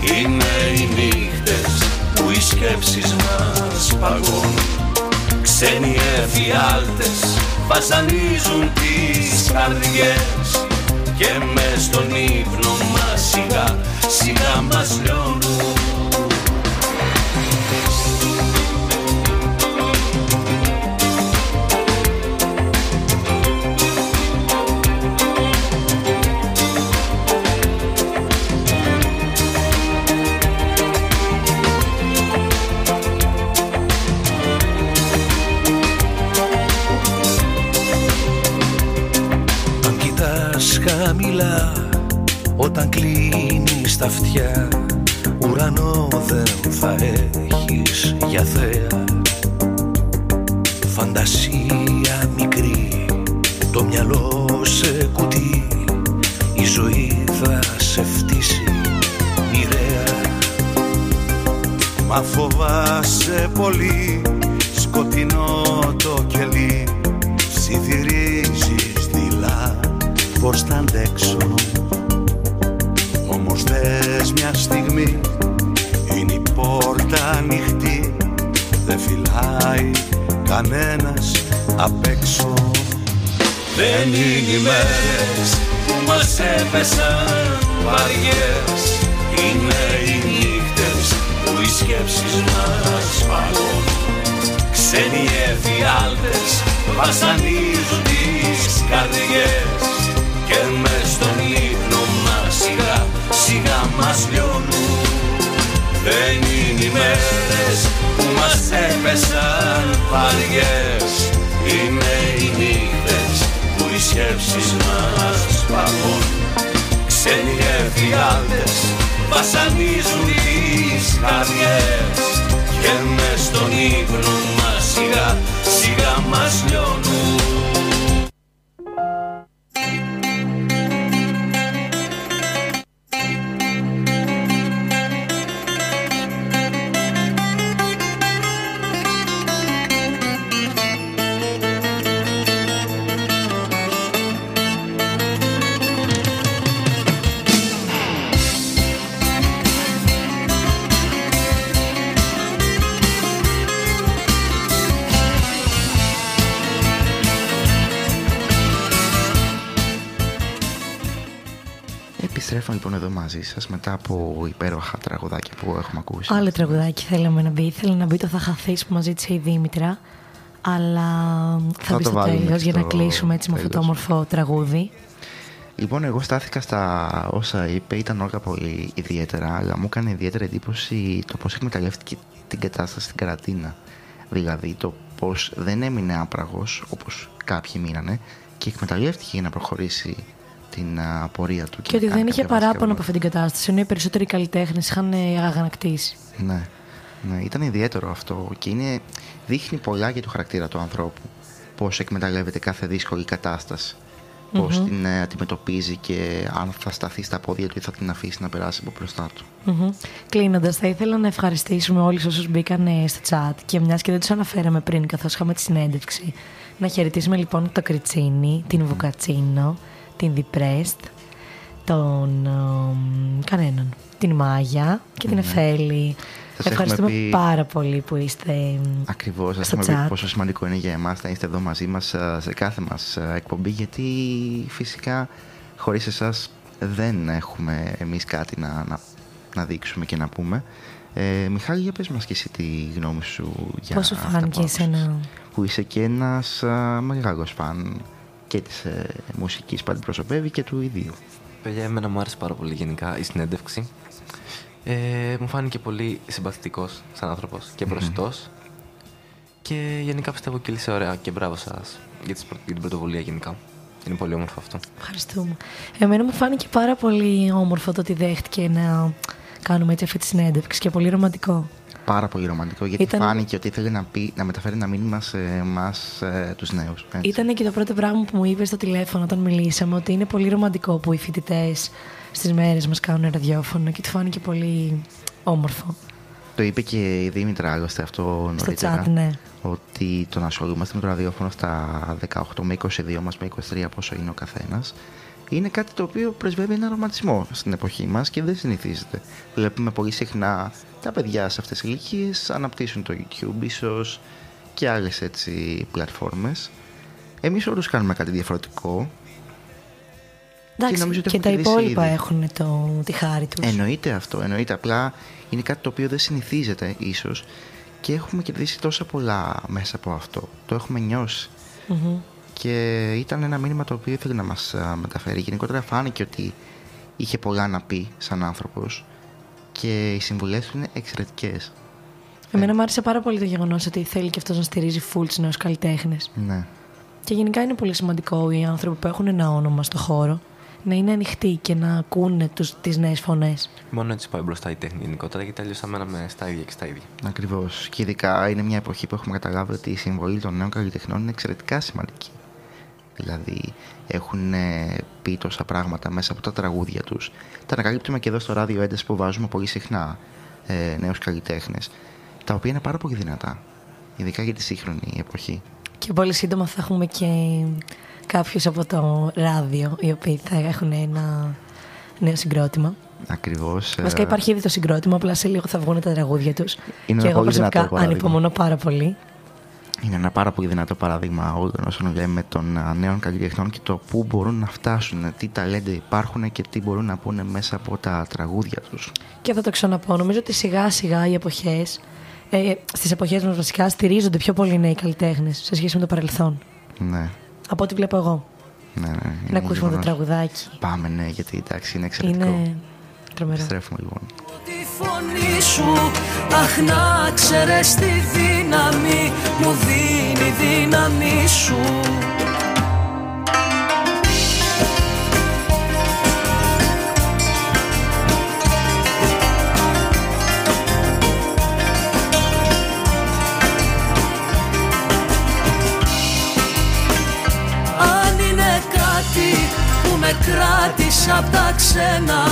Είναι οι νύχτες που οι σκέψεις μας παγώνουν Ξένοι εφιάλτες βασανίζουν τις καρδιές Και μες στον ύπνο μας σιγά σιγά μας λιώνουν όταν κλείνεις τα αυτιά ουρανό δεν θα έχεις για θέα. Φαντασία μικρή το μυαλό σε κουτί η ζωή θα σε φτύσει μοιραία. Μα φοβάσαι πολύ σκοτεινό το κελί Ψιθυρίζεις δειλά πως θα αντέξω φυλάει κανένας απ' έξω. Δεν είναι οι μέρες που μας έπεσαν βαριές Είναι οι νύχτες που οι σκέψεις μας παγώνουν Ξένοι εφιάλτες βασανίζουν τις καρδιές Και μες έπεσαν βαριές. Είναι οι νύχτες που οι σκέψεις μας παγώνουν Ξένοι εφιάλτες βασανίζουν τις καρδιές. Και μες στον ύπνο μας σιγά σιγά μας λιώνουν λοιπόν εδώ μαζί σας μετά από υπέροχα τραγουδάκια που έχουμε ακούσει. Άλλο τραγουδάκι θέλαμε να μπει. Ήθελα να μπει το Θα χαθείς που μας ζήτησε η Δήμητρα. Αλλά θα, Θα μπει το στο βάλουμε τέλος για να στο κλείσουμε έτσι με αυτό το τέλος. όμορφο τραγούδι. Λοιπόν, εγώ στάθηκα στα όσα είπε, ήταν όλα πολύ ιδιαίτερα, αλλά μου έκανε ιδιαίτερη εντύπωση το πώς εκμεταλλεύτηκε την κατάσταση στην καραντίνα. Δηλαδή το πώς δεν έμεινε άπραγος, όπως κάποιοι μείνανε, και εκμεταλλεύτηκε για να προχωρήσει την α, πορεία του. Και ότι να κάνει δεν είχε κάποια παράπονο βασικά από αυτή την κατάσταση, ενώ οι περισσότεροι καλλιτέχνες είχαν ε, αγανακτήσει. Ναι, ναι, ήταν ιδιαίτερο αυτό και είναι, δείχνει πολλά για το χαρακτήρα του ανθρώπου. Πώς εκμεταλλεύεται κάθε δύσκολη κατάσταση. Πώς την ε, αντιμετωπίζει και αν θα σταθεί στα πόδια του ή θα την αφήσει να περάσει από μπροστά του. Κλείνοντας, θα ήθελα να ευχαριστήσουμε όλους όσους μπήκαν ε, στο chat και μιας και δεν τους αναφέραμε πριν, καθώς είχαμε τη συνέντευξη, να χαιρετήσουμε λοιπόν το Κριτσίνη, την Βουκατσίνο, την Διπρέστ, τον. ε, κανέναν. Την Μάγια και την Εφέλη. Σας έχουμε Ευχαριστούμε πει- πάρα πολύ που είστε ε, Ακριβώς. Σας στο έχουμε πει chat. πόσο σημαντικό είναι για εμάς να είστε εδώ μαζί μας σε κάθε μας εκπομπή, γιατί φυσικά χωρίς εσάς δεν έχουμε εμείς κάτι να, να, να δείξουμε και να πούμε. Ε, Μιχάλη, για πες μας και εσύ τη γνώμη σου για Πώς σου αυτά φάνηκε που άκουσες. εσένα; Που είσαι και ένας α, μεγάλος φαν και της ε, μουσικής που αντιπροσωπεύει και του ιδίου. Παιδιά, εμένα μου άρεσε πάρα πολύ γενικά η συνέντευξη. Ε, μου φάνηκε πολύ συμπαθητικός σαν άνθρωπος και προσιτός. Και γενικά πιστεύω κύλησε ωραία και μπράβο σας για, τις πρω- για την πρωτοβουλία γενικά. Είναι πολύ όμορφο αυτό. Ευχαριστούμε. Εμένα μου φάνηκε πάρα πολύ όμορφο το ότι δέχτηκε να κάνουμε έτσι αυτή τη συνέντευξη και πολύ ρομαντικό. Πάρα πολύ ρομαντικό, γιατί Ήταν- φάνηκε ότι ήθελε να, πει, να μεταφέρει ένα μήνυμα σε εμάς ε, τους νέους. έτσι. Ήταν και το πρώτο πράγμα που μου είπε στο τηλέφωνο όταν μιλήσαμε ότι είναι πολύ ρομαντικό που οι φοιτητές στις μέρες μας κάνουν ραδιόφωνο και του φάνηκε πολύ όμορφο. Το είπε και η Δήμητρα άλλωστε αυτό Στο νωρίτερα. chat, ναι. Ότι το να ασχολούμαστε με το ραδιόφωνο στα 18 με 22 μας, με 23 πόσο είναι ο καθένας, είναι κάτι το οποίο πρεσβεύει ένα ρομαντισμό στην εποχή μας και δεν συνηθίζεται. Βλέπουμε πολύ συχνά τα παιδιά σε αυτές τις ηλικίες αναπτύσσουν το YouTube ίσως και άλλες έτσι πλατφόρμες. Εμείς όλους κάνουμε κάτι διαφορετικό. Εντάξει, νομίζω ότι και έχουμε τα κερδίσει υπόλοιπα ήδη. έχουν το, τη χάρη τους. Εννοείται αυτό, εννοείται. Απλά είναι κάτι το οποίο δεν συνηθίζεται ίσως και έχουμε κερδίσει τόσα πολλά μέσα από αυτό. Το έχουμε νιώσει. Και ήταν ένα μήνυμα το οποίο ήθελε να μας α, μεταφέρει. Γενικότερα φάνηκε ότι είχε πολλά να πει σαν άνθρωπος και οι συμβουλές του είναι εξαιρετικές. Εμένα μου άρεσε πάρα πολύ το γεγονός ότι θέλει και αυτός να στηρίζει full του νέου καλλιτέχνες. Ναι. Και γενικά είναι πολύ σημαντικό οι άνθρωποι που έχουν ένα όνομα στο χώρο να είναι ανοιχτοί και να ακούνε τις νέες φωνές. Μόνο έτσι πάει μπροστά η τέχνη γενικότερα γιατί αλλιώς θα μέναμε στα ίδια και στα ίδια. Ακριβώς. Και ειδικά είναι μια εποχή που έχουμε καταλάβει ότι η συμβολή των νέων καλλιτεχνών είναι εξαιρετικά σημαντική. Δηλαδή έχουν ε, πει τόσα πράγματα μέσα από τα τραγούδια τους. Τα ανακαλύπτουμε και εδώ στο ράδιο έντες που βάζουμε πολύ συχνά ε, νέους καλλιτέχνες. Τα οποία είναι πάρα πολύ δυνατά. Ειδικά για τη σύγχρονη εποχή. Και πολύ σύντομα θα έχουμε και κάποιους από το ράδιο οι οποίοι θα έχουν ένα νέο συγκρότημα. Ακριβώς. ε, Βασικά υπάρχει ήδη το συγκρότημα, απλά σε λίγο θα βγουν τα τραγούδια τους. Είναι και ένα εγώ πολύ δυνατό προσωπικά παράδειγμα. ανυπομονώ πάρα πολύ. Είναι ένα πάρα πολύ δυνατό παράδειγμα όλων όσων λέμε των α, νέων καλλιτεχνών και το πού μπορούν να φτάσουν, τι ταλέντα υπάρχουν και τι μπορούν να πούνε μέσα από τα τραγούδια τους. Και θα το ξαναπώ. Νομίζω ότι σιγά σιγά οι εποχές, ε, στις εποχές μας βασικά, στηρίζονται πιο πολύ οι νέοι καλλιτέχνες σε σχέση με το παρελθόν. Ναι, Από ό,τι βλέπω εγώ. ναι, ναι. Να είναι ακούσουμε το γεγονός. τραγουδάκι. Πάμε, ναι, γιατί εντάξει είναι εξαιρετικό. Είναι τρομερό. Επιστρέφουμε λοιπόν. Τη φωνή σου, αχ να ξέρεις τη δύναμη μου δίνει η δύναμη σου Αν είναι κάτι που με κράτησε απ' τα ξένα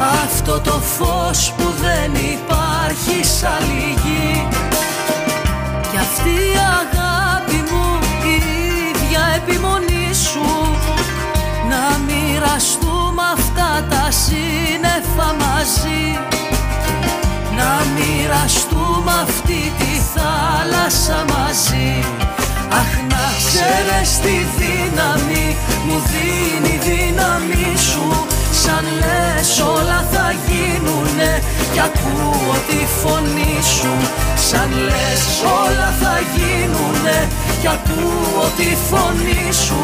αυτό το φως που δεν υπάρχει σαν άλλη γη Κι αυτή η αγάπη μου η ίδια επιμονή σου. Να μοιραστούμε αυτά τα σύννεφα μαζί. Να μοιραστούμε αυτή τη θάλασσα μαζί. Αχ να ξέρεις τη δύναμη μου δίνει η δύναμη σου Σαν λες όλα θα γίνουνε κι ακούω τη φωνή σου. Σαν λες όλα θα γίνουνε κι ακούω τη φωνή σου.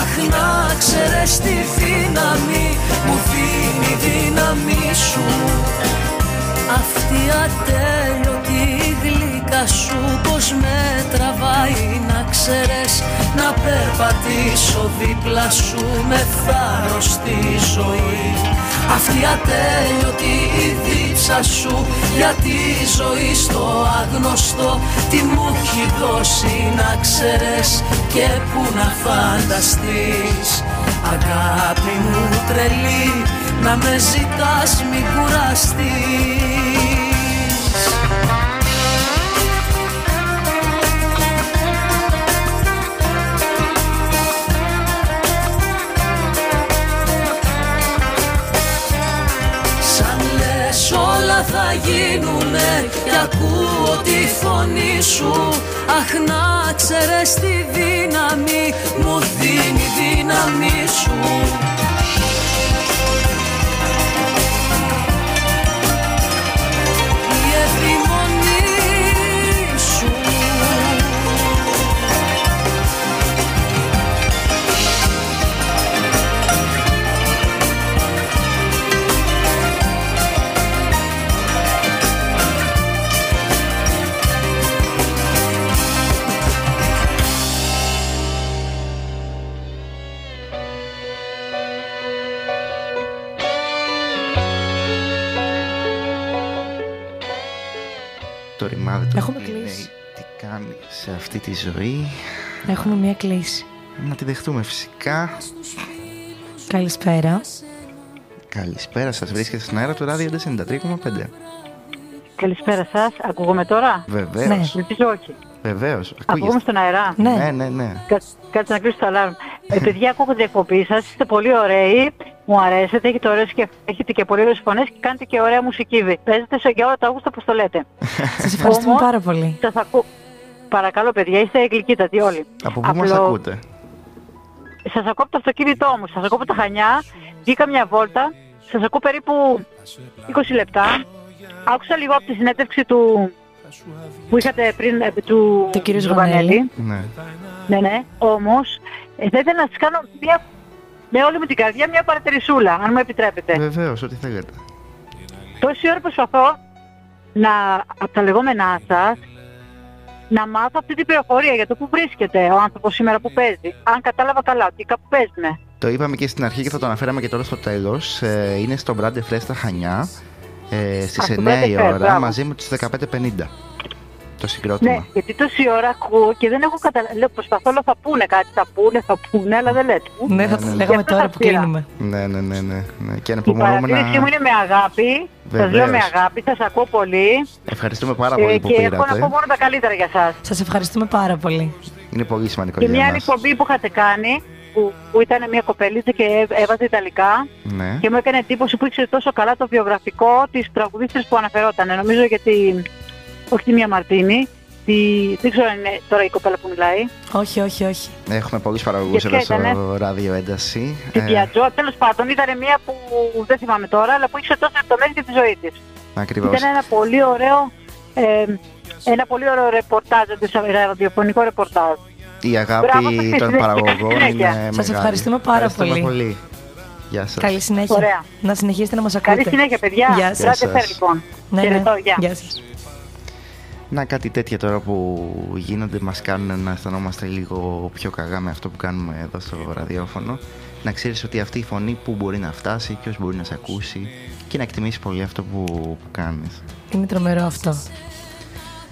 Αχ να ξέρεις τη δύναμη μου δίνει η δύναμη σου. Αυτή η ατέλειωτη γλυκά σου πως με τραβάει να ξέρεις Να περπατήσω δίπλα σου με θάρρος στη ζωή. Αυτή η ατέλειωτη η δίψα σου για τη ζωή στο άγνωστο Τι μου έχει δώσει να ξέρεις και που να φανταστείς. Αγάπη μου τρελή να με ζητάς μην κουραστείς γίνουνε και ακούω τη φωνή σου. Αχ να ξέρεις τη δύναμη μου δίνει η δύναμη Έχουμε μία κλίση. Να τη δεχτούμε φυσικά. Καλησπέρα. Καλησπέρα σας, βρίσκεστε στην αέρα του ράδιο 93,5. Καλησπέρα σας. Ακούγομαι τώρα; Βεβαίως, Ναι. Ελπίζω όχι. βεβαίως. Ακούγομαι Ακούγεστε. στον αέρα; Ναι. Ναι, ναι, ναι. Κάτσε κάτσε να κλείσω το αλάρμ. Ε, παιδιά, ακούω την εκπομπή σας. Είστε πολύ ωραίοι. Μου αρέσετε. Έχετε, ωραίες και, έχετε και πολύ ωραίες φωνές και κάνετε και ωραία μουσική. Παίζετε σε για όλα τα Αύγουστα όπως το λέτε. Σας ευχαριστούμε Όμως, πάρα πολύ. Σας ακού... Παρακαλώ, παιδιά, είστε γλυκύτατοι όλοι. Από πού μας Απλό- ακούτε; Σας ακούω από το αυτοκίνητό μου. Σας ακούω από τα Χανιά. Βγήκα μια βόλτα. Σας ακούω περίπου 20 λεπτά. Άκουσα λίγο από τη συνέντευξη του που είχατε πριν ε, του Του κύριου Ζουγανέλη. Ναι. Ναι, ναι. Όμως, ε, θα ήθελα να σας κάνω μια, με όλη μου την καρδιά μια παρατηρησούλα, αν μου επιτρέπετε. Βεβαίως, ό,τι θέλετε. Τόση ώρα προσπαθώ να, από τα λεγόμενά σας, να μάθω αυτή την πληροφορία για το που βρίσκεται ο άνθρωπος σήμερα που παίζει. Αν κατάλαβα καλά, ότι κάπου παίζουμε. Το είπαμε και στην αρχή και θα το αναφέραμε και τώρα στο τέλος. Ε, είναι στο Brand Fresh στα Χανιά. Ε, στις Α, στο 9 Brand η Fresh, ώρα μπράβο. μαζί με τους 15.50. το συγκρότημα. Ναι, γιατί τόση ώρα ακούω και δεν έχω καταλάβει. Λέω, προσπαθώ, λέω, θα πούνε κάτι, θα πούνε, θα πούνε, αλλά δεν λέτε. Ναι, θα ναι, το ναι. λέγαμε Γι' αυτό τώρα σας που πήρα. κλείνουμε. Ναι, ναι, ναι, ναι. ναι. Και Η ανυπομονούμε παρατήρησή μου να... είναι με αγάπη. Σας λέω Βεβαίως. με αγάπη, σας ακούω πολύ. Ευχαριστούμε πάρα Ε, πολύ που και έχω να πω πήρατε. μόνο τα καλύτερα για σας. Σας ευχαριστούμε πάρα πολύ. Είναι πολύ σημαντικό Και για μια άλλη εμάς. εκπομπή που είχατε κάνει, που, που ήταν μια κοπελίτσα και έ- έβαζε Ιταλικά Ναι. και μου έκανε εντύπωση που ήξερε τόσο καλά το βιογραφικό της τραγουδίστρας που αναφερόταν. Νομίζω γιατί, όχι τη Μία Μαρτίνη, τη, δεν ξέρω αν είναι τώρα η κοπέλα που μιλάει, Όχι, όχι, όχι. Έχουμε πολλούς παραγωγούς Και εδώ ποια στο ήτανε; ράδιο ένταση. την Ε, Πιατζό. Τέλος πάντων ήταν μια που δεν θυμάμαι τώρα, αλλά που ήξερε τόσο λεπτομέρειες για τη ζωή της. Ακριβώς. Ήταν ένα πολύ ωραίο, ε, ένα πολύ ωραίο ρεπορτάζ, ραδιοφωνικό ρεπορτάζ. Η αγάπη Μπράβο σας και των συνέχεια. παραγωγών Συνέχεια. είναι Σας μεγάλη. ευχαριστούμε πάρα Ευχαριστούμε πολύ. Γεια σας. Καλή συνέχεια. Ωραία. Να συνεχίσετε να μας ακούτε. Καλή συνέχεια, παιδιά. Γεια σας. Μπράτε Γεια φέρ, σας. λοιπόν. Ναι, ναι. Χαιρετώ, γεια. Γεια σας. Να κάτι τέτοια τώρα που γίνονται μας κάνουν να αισθανόμαστε λίγο πιο καγά με αυτό που κάνουμε εδώ στο ραδιόφωνο. Να ξέρεις ότι αυτή η φωνή που μπορεί να φτάσει, ποιος μπορεί να σε ακούσει και να εκτιμήσει πολύ αυτό που, που κάνεις. Είναι τρομερό αυτό.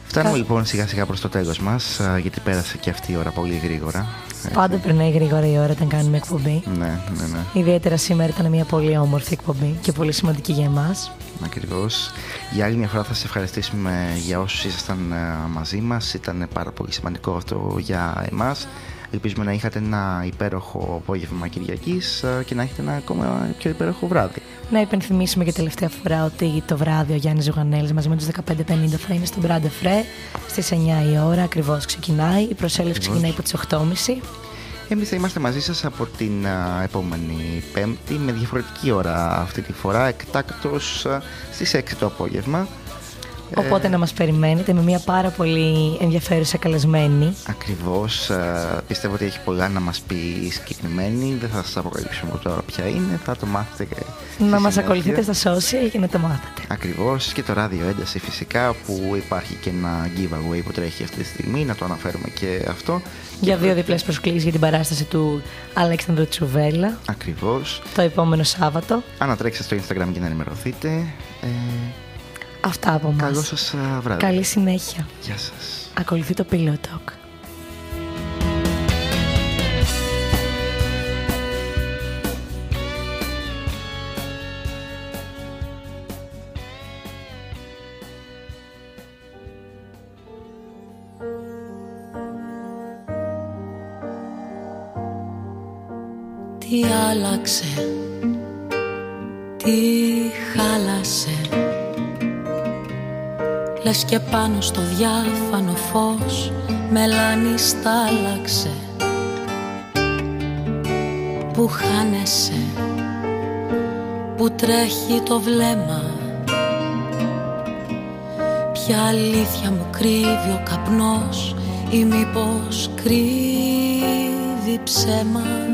Φτάνουμε Κα- λοιπόν σιγά σιγά προς το τέλος μας, α, γιατί πέρασε και αυτή η ώρα πολύ γρήγορα. Έτσι. Πάντα περνάει γρήγορα η ώρα όταν κάνουμε εκπομπή. Ναι, ναι, ναι. Ιδιαίτερα σήμερα ήταν μια πολύ όμορφη εκπομπή και πολύ σημαντική για εμάς. Ακριβώς. Για άλλη μια φορά θα σας ευχαριστήσουμε για όσους ήσασταν ε, μαζί μας. Ήταν πάρα πολύ σημαντικό αυτό για εμάς. Ελπίζουμε να είχατε ένα υπέροχο απόγευμα Κυριακής ε, και να έχετε ένα ακόμα πιο υπέροχο βράδυ. Να υπενθυμίσουμε για τελευταία φορά ότι το βράδυ ο Γιάννης Ζουγανέλης μαζί με τους 1550 θα είναι στο Μπράντε Φρέ στις 9 η ώρα ακριβώς ξεκινάει. Η προσέλευση ξεκινάει από τις 8.30. Εμείς θα είμαστε μαζί σας από την α, επόμενη Πέμπτη με διαφορετική ώρα αυτή τη φορά, εκτάκτως α, στις 6 το απόγευμα. Οπότε να μας περιμένετε με μια πάρα πολύ ενδιαφέρουσα καλεσμένη. Ακριβώς, α, πιστεύω ότι έχει πολλά να μας πει η συγκεκριμένη, δεν θα σας αποκαλύψουμε από τώρα ποια είναι, θα το μάθετε και στη Να μας συνέχεια. ακολουθείτε στα social και να το μάθετε. Ακριβώς και το ράδιο ένταση φυσικά που υπάρχει και ένα giveaway που τρέχει αυτή τη στιγμή, να το αναφέρουμε και αυτό. Για δύο διπλές προσκλήσεις για την παράσταση του Αλέξανδρου Τσουβέλα Ακριβώς. το επόμενο Σάββατο. Ανατρέξτε στο Instagram για να ενημερωθείτε. Ε, Αυτά από μας. καλό σας α, βράδυ. Καλή συνέχεια. Γεια σας. Ακολουθεί το Pillow Talk. Τι άλλαξε, τι χάλασε Λες και πάνω στο διάφανο φως μελάνι στάλαξε Που χάνεσαι, που τρέχει το βλέμμα. Ποια αλήθεια μου κρύβει ο καπνός ή μήπως κρύβει ψέμα